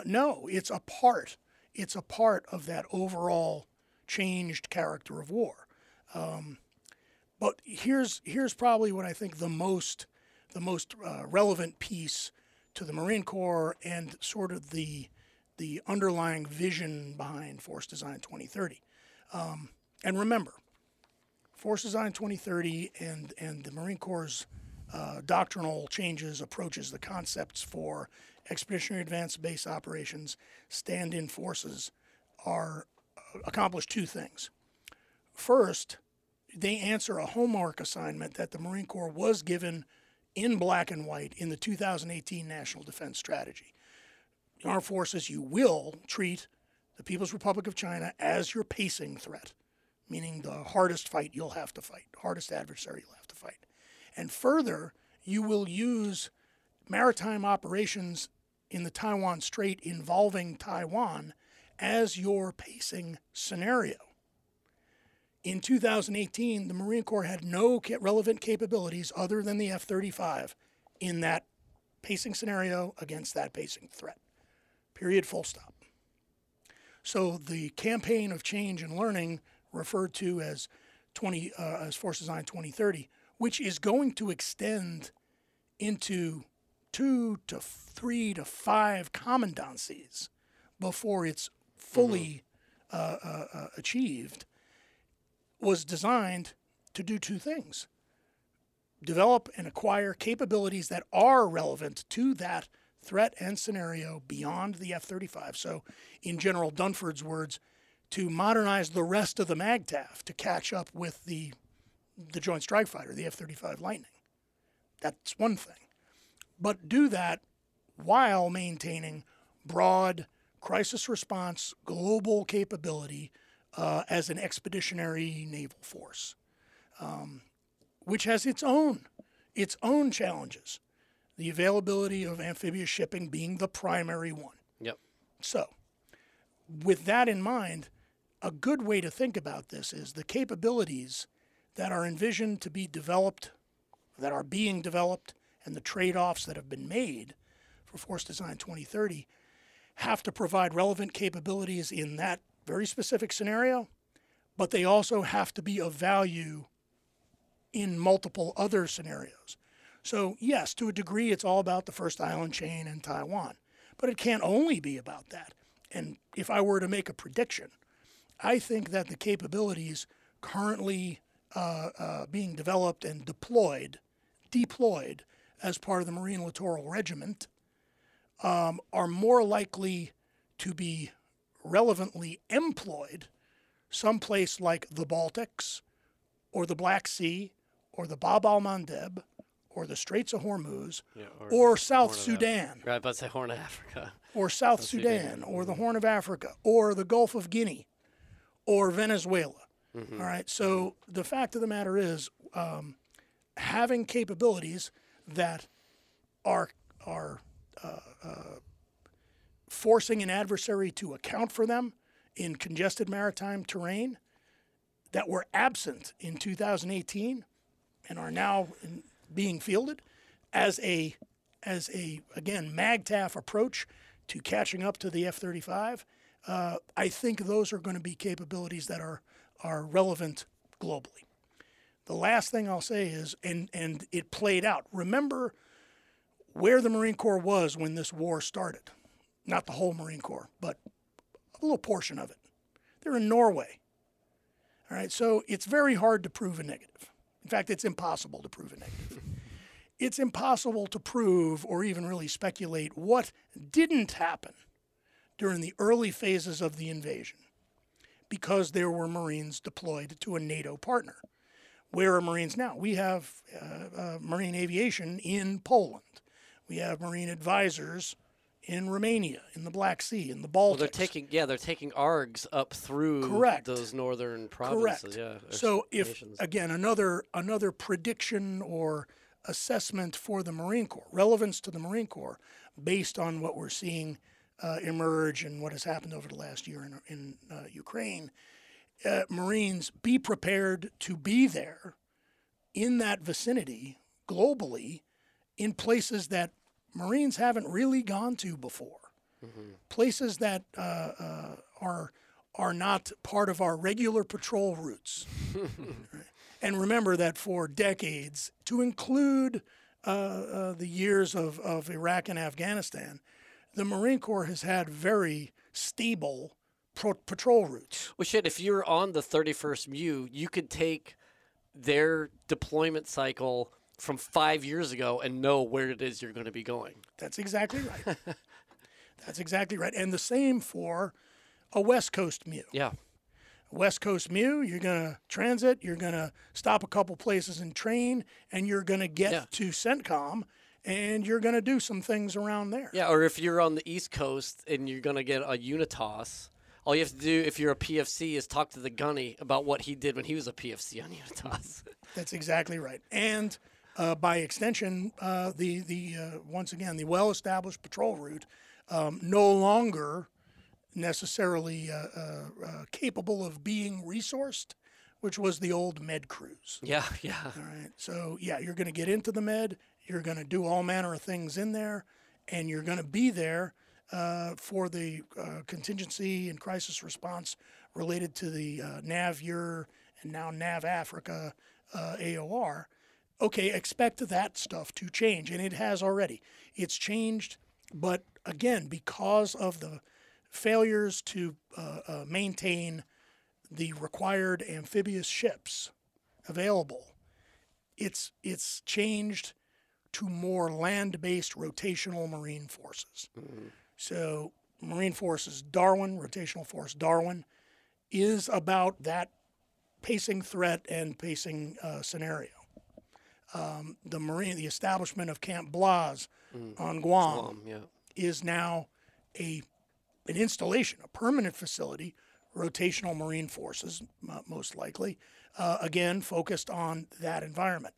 No, it's a part. It's a part of that overall changed character of war. Um, but here's here's probably what I think the most the most uh, relevant piece to the Marine Corps and sort of the the underlying vision behind Force Design 2030. Um, and remember, Force Design 2030 and and the Marine Corps' uh, doctrinal changes, approaches, the concepts for expeditionary advanced base operations, stand-in forces, are uh, accomplish two things. First, they answer a homework assignment that the Marine Corps was given in black and white in the 2018 National Defense Strategy. The Armed Forces, you will treat the People's Republic of China as your pacing threat, meaning the hardest fight you'll have to fight, hardest adversary you'll have to fight. And further, you will use maritime operations in the Taiwan Strait involving Taiwan as your pacing scenario. In 2018, the Marine Corps had no relevant capabilities other than the F 35 in that pacing scenario against that pacing threat. Period, full stop. So the campaign of change and learning, referred to as 20 uh, as Force Design 2030, which is going to extend into two to three to five commandancies before it's fully uh, uh, uh, achieved, was designed to do two things develop and acquire capabilities that are relevant to that threat and scenario beyond the F 35. So, in General Dunford's words, to modernize the rest of the MAGTF to catch up with the, the Joint Strike Fighter, the F 35 Lightning. That's one thing. But do that while maintaining broad crisis response global capability uh, as an expeditionary naval force, um, which has its own its own challenges. The availability of amphibious shipping being the primary one. Yep. So, with that in mind, a good way to think about this is the capabilities that are envisioned to be developed, that are being developed, and the trade offs that have been made for Force Design 2030 have to provide relevant capabilities in that very specific scenario, but they also have to be of value in multiple other scenarios. So, yes, to a degree, it's all about the first island chain in Taiwan, but it can't only be about that. And if I were to make a prediction, I think that the capabilities currently uh, uh, being developed and deployed, deployed as part of the Marine Littoral Regiment, um, are more likely to be relevantly employed someplace like the Baltics or the Black Sea or the Bab al Mandeb or the Straits of Hormuz Yeah, or South Horn Sudan Right, to say Horn of Africa. or South Sudan. Sudan or the Horn of Africa or the Gulf of Guinea or Venezuela. All right. So the fact of the matter is, um, having capabilities that are are uh, uh, forcing an adversary to account for them in congested maritime terrain that were absent in 2018 and are now in, being fielded as a as a again MAGTF approach to catching up to the F-35. Uh, I think those are going to be capabilities that are are relevant globally. The last thing I'll say is, and and it played out. Remember where the Marine Corps was when this war started. Not the whole Marine Corps, but a little portion of it. They're in Norway. All right, so it's very hard to prove a negative. In fact, it's impossible to prove a negative. *laughs* it's impossible to prove or even really speculate what didn't happen during the early phases of the invasion because there were Marines deployed to a NATO partner. Where are Marines now? We have uh, uh, Marine aviation in Poland. We have Marine advisors in Romania, in the Black Sea, in the Baltics. Well, they're taking yeah, they're taking ARGs up through Correct. those northern Correct. provinces. Yeah. or So if nations. again another another prediction or assessment for the Marine Corps, relevance to the Marine Corps, based on what we're seeing uh, emerge and what has happened over the last year in, in uh, Ukraine, uh, Marines be prepared to be there in that vicinity globally in places that Marines haven't really gone to before, places that uh, uh, are are not part of our regular patrol routes. *laughs* and remember that for decades, to include uh, uh, the years of, of Iraq and Afghanistan, the Marine Corps has had very stable pro- patrol routes. Well, shit, if you're on the 31st MEU, you could take their deployment cycle from five years ago and know where it is you're going to be going. That's exactly right. *laughs* That's exactly right. And the same for a West Coast MEU. Yeah. West Coast MEU, you're going to transit, you're going to stop a couple places and train, and you're going to get Yeah. to CENTCOM, and you're going to do some things around there. Yeah, or if you're on the East Coast and you're gonna get a Unitas, all you have to do if you're a PFC is talk to the gunny about what he did when he was a PFC on Unitas. *laughs* That's exactly right. And uh, by extension, uh, the the uh, once again the well-established patrol route um, no longer necessarily uh, uh, uh, capable of being resourced, which was the old med cruise. yeah, *laughs* yeah. All right. So yeah, you're going to get into the med. You're going to do all manner of things in there, and you're going to be there uh, for the uh, contingency and crisis response related to the uh, NAVEUR and now NAV Africa uh, AOR. Okay, expect that stuff to change, and it has already. It's changed, but again, because of the failures to uh, uh, maintain the required amphibious ships available, it's it's changed to more land-based rotational marine forces. So Marine Forces Darwin, rotational force Darwin, is about that pacing threat and pacing uh, scenario. Um, the Marine, the establishment of Camp Blaz on Guam Um, yeah. is now a an installation, a permanent facility, rotational Marine forces, m- most likely, uh, again focused on that environment.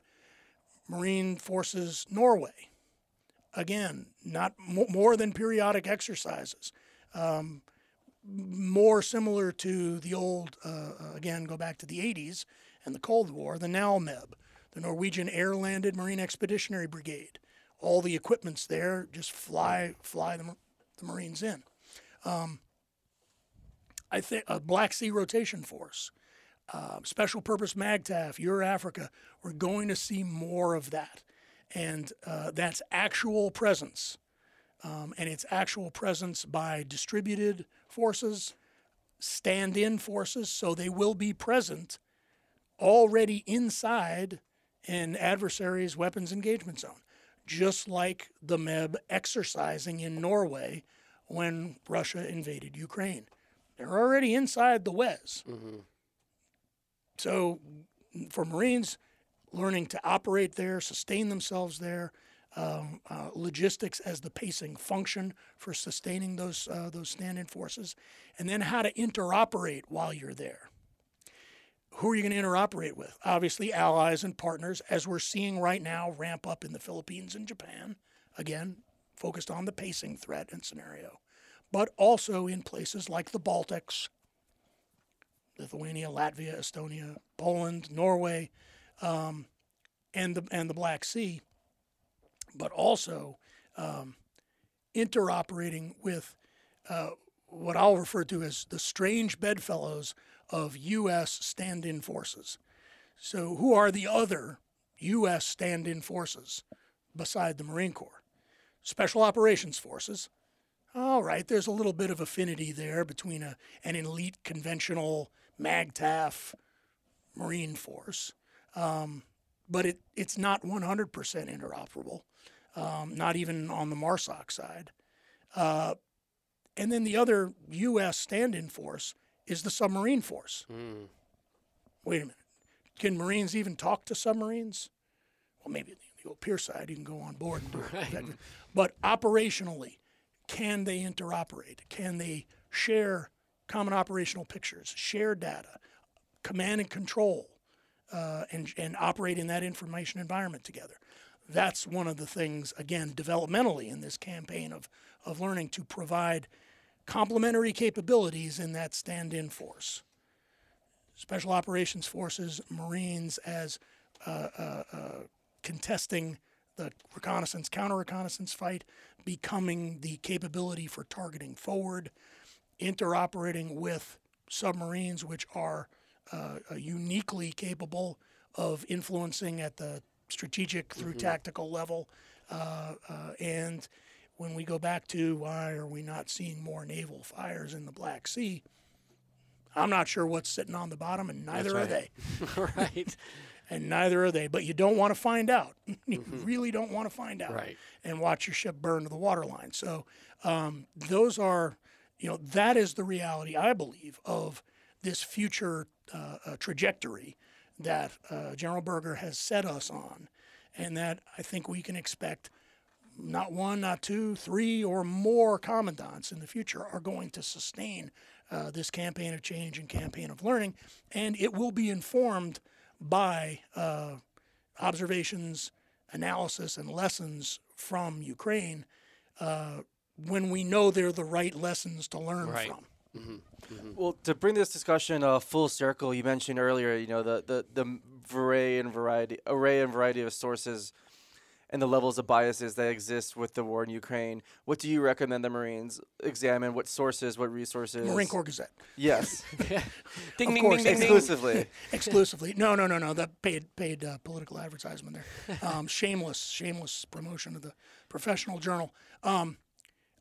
Marine Forces Norway, again, not mo- more than periodic exercises, um, more similar to the old, uh, uh, again, go back to the 80s and the Cold War, the NALMEB, the Norwegian Air Landed Marine Expeditionary Brigade. All the equipment's there, just fly fly the, the Marines in. Um, I think a Black Sea Rotation Force, uh, Special Purpose MAGTF, Euro Africa, we're going to see more of that. And uh, that's actual presence. Um, and it's actual presence by distributed forces, stand in forces, so they will be present already inside an adversary's weapons engagement zone, just like the MEB exercising in Norway when Russia invaded Ukraine. They're already inside the WEZ. So, for Marines, learning to operate there, sustain themselves there, um, uh, logistics as the pacing function for sustaining those uh, those stand-in forces, and then how to interoperate while you're there. Who are you going to interoperate with? Obviously, allies and partners, as we're seeing right now ramp up in the Philippines and Japan. Again, focused on the pacing threat and scenario, but also in places like the Baltics, Lithuania, Latvia, Estonia, Poland, Norway, um, and the and the Black Sea, but also um, interoperating with uh, what I'll refer to as the strange bedfellows of U.S. stand-in forces. So, who are the other U.S. stand-in forces beside the Marine Corps? Special Operations Forces. All right, there's a little bit of affinity there between a, an elite conventional MAGTF Marine force, um, but it, it's not 100% interoperable, um, not even on the MARSOC side. Uh, and then the other U.S. stand in force is the submarine force. Mm. Wait a minute. Can Marines even talk to submarines? Well, maybe the, the old pier side, you can go on board and do it. *laughs* But operationally, can they interoperate? Can they share common operational pictures, share data, command and control, uh, and, and operate in that information environment together? That's one of the things, again, developmentally in this campaign of, of learning to provide complementary capabilities in that stand in force. Special Operations Forces, Marines as uh, uh, uh, contesting the reconnaissance, counter reconnaissance fight, becoming the capability for targeting forward, interoperating with submarines, which are uh, uh, uniquely capable of influencing at the strategic through tactical level. Uh, uh, and when we go back to why are we not seeing more naval fires in the Black Sea, I'm not sure what's sitting on the bottom, and neither are they *laughs* right. *laughs* and neither are they. But you don't want to find out. *laughs* you really don't want to find out. Right. And watch your ship burn to the waterline. So um, those are, you know, that is the reality I believe of this future uh, uh, trajectory that uh, General Berger has set us on, and that I think we can expect not one, not two, three, or more commandants in the future are going to sustain uh, this campaign of change and campaign of learning, and it will be informed by uh, observations, analysis, and lessons from Ukraine uh, when we know they're the right lessons to learn Right. from. Well, to bring this discussion uh, full circle, you mentioned earlier, you know, the the the array and variety array and variety of sources and the levels of biases that exist with the war in Ukraine. What do you recommend the Marines examine? What sources? What resources? Marine Corps Gazette. Yes, ding, *laughs* Of ding, course, ding, ding, ding. exclusively. *laughs* exclusively. No, no, no, no. That paid paid uh, political advertisement there. *laughs* Um, shameless, shameless promotion of the professional journal. Um,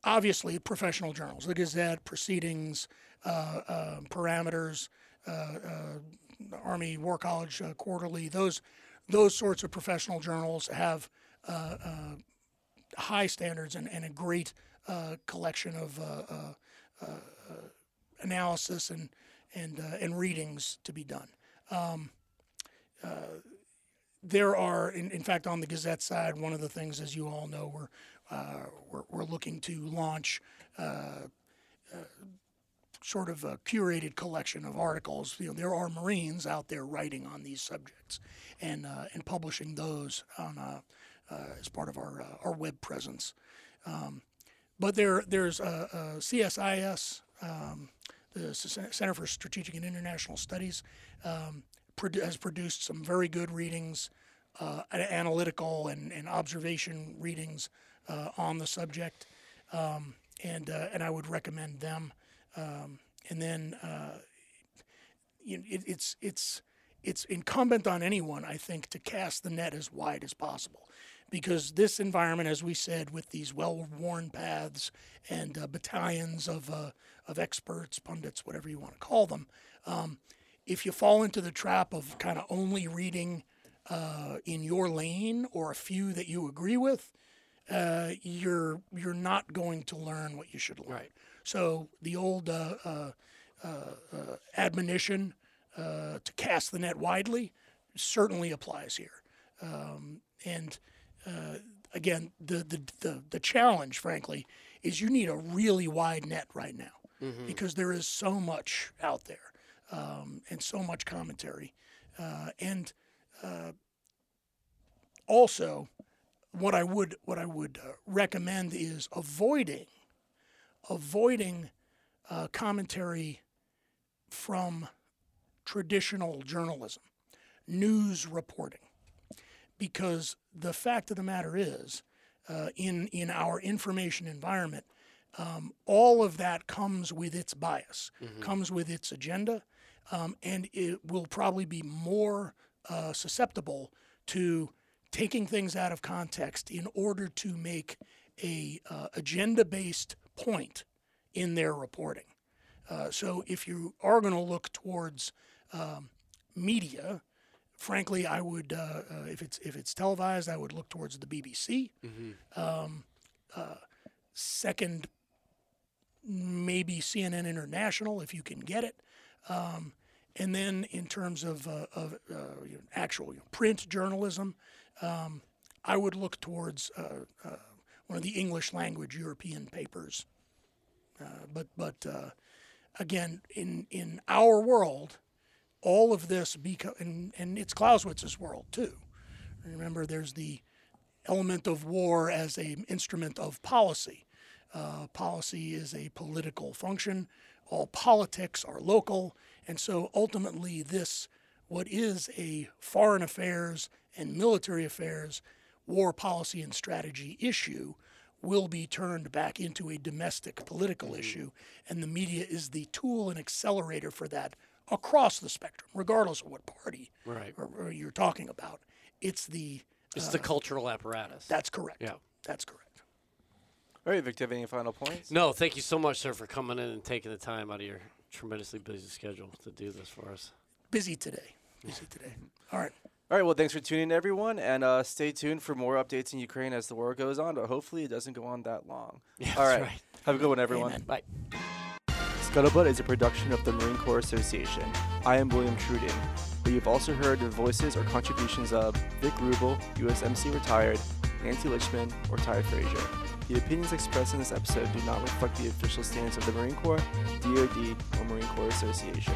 obviously, professional journals, the Gazette, Proceedings, uh, uh, Parameters, uh, uh, Army War College uh, Quarterly. Those those sorts of professional journals have high standards and, and a great uh, collection of uh, uh, analysis and and and readings to be done. Um, there are, in, in fact, on the Gazette side, one of the things, as you all know, we're uh, we're, we're looking to launch. Uh, uh, Sort of a curated collection of articles. You know, there are Marines out there writing on these subjects, and and publishing those on as part of our uh, our web presence. Um, but there there's uh, uh, CSIS, um, the Center for Strategic and International Studies, um, produ- has produced some very good readings, uh, analytical and, and observation readings uh, on the subject, um, and uh, and I would recommend them. Um, and then uh, you know, it, it's it's it's incumbent on anyone, I think, to cast the net as wide as possible, because this environment, as we said, with these well-worn paths and uh, battalions of uh, of experts, pundits, whatever you want to call them, um, if you fall into the trap of kind of only reading uh, in your lane or a few that you agree with, uh, you're you're not going to learn what you should learn. Right. So the old uh, uh, admonition uh, to cast the net widely certainly applies here. Um, and uh, again, the, the the the challenge, frankly, is you need a really wide net right now because there is so much out there um, and so much commentary, uh, and uh, also what I would what I would uh, recommend is avoiding avoiding uh, commentary from traditional journalism, news reporting, because the fact of the matter is, uh, in in our information environment, um, all of that comes with its bias, comes with its agenda, um, and it will probably be more uh, susceptible to taking things out of context in order to make a uh, agenda-based point in their reporting. Uh, so if you are going to look towards um, media, frankly, I would uh, uh, if it's if it's televised, I would look towards the BBC. Um, uh, second, maybe CNN International if you can get it. Um, and then in terms of, uh, of uh, you know, actual you know, print journalism, um, I would look towards uh, uh, one of the English language European papers. Uh, but but uh, again, in in our world, all of this beco- and and it's Clausewitz's world too. Remember, there's the element of war as an instrument of policy. Uh, policy is a political function. All politics are local, and so ultimately, this what is a foreign affairs and military affairs, war policy and strategy issue will be turned back into a domestic political issue, and the media is the tool and accelerator for that across the spectrum, regardless of what party Right. or, or you're talking about. It's the It's the cultural apparatus. that's correct. Yeah. that's correct. All right, Victor, have any final points? No, thank you so much, sir, for coming in and taking the time out of your tremendously busy schedule to do this for us. Busy today. Busy today. All right. All right, well, thanks for tuning in, everyone, and uh, stay tuned for more updates in Ukraine as the war goes on, but hopefully it doesn't go on that long. Yeah, All that's right. right. Have a good one, everyone. Amen. Bye. Scuttlebutt is a production of the Marine Corps Association. I am William Truding, but you've also heard the voices or contributions of Vic Rubel, USMC retired, Nancy Lichman, or Ty Frazier. The opinions expressed in this episode do not reflect the official stance of the Marine Corps, DoD, or Marine Corps Association.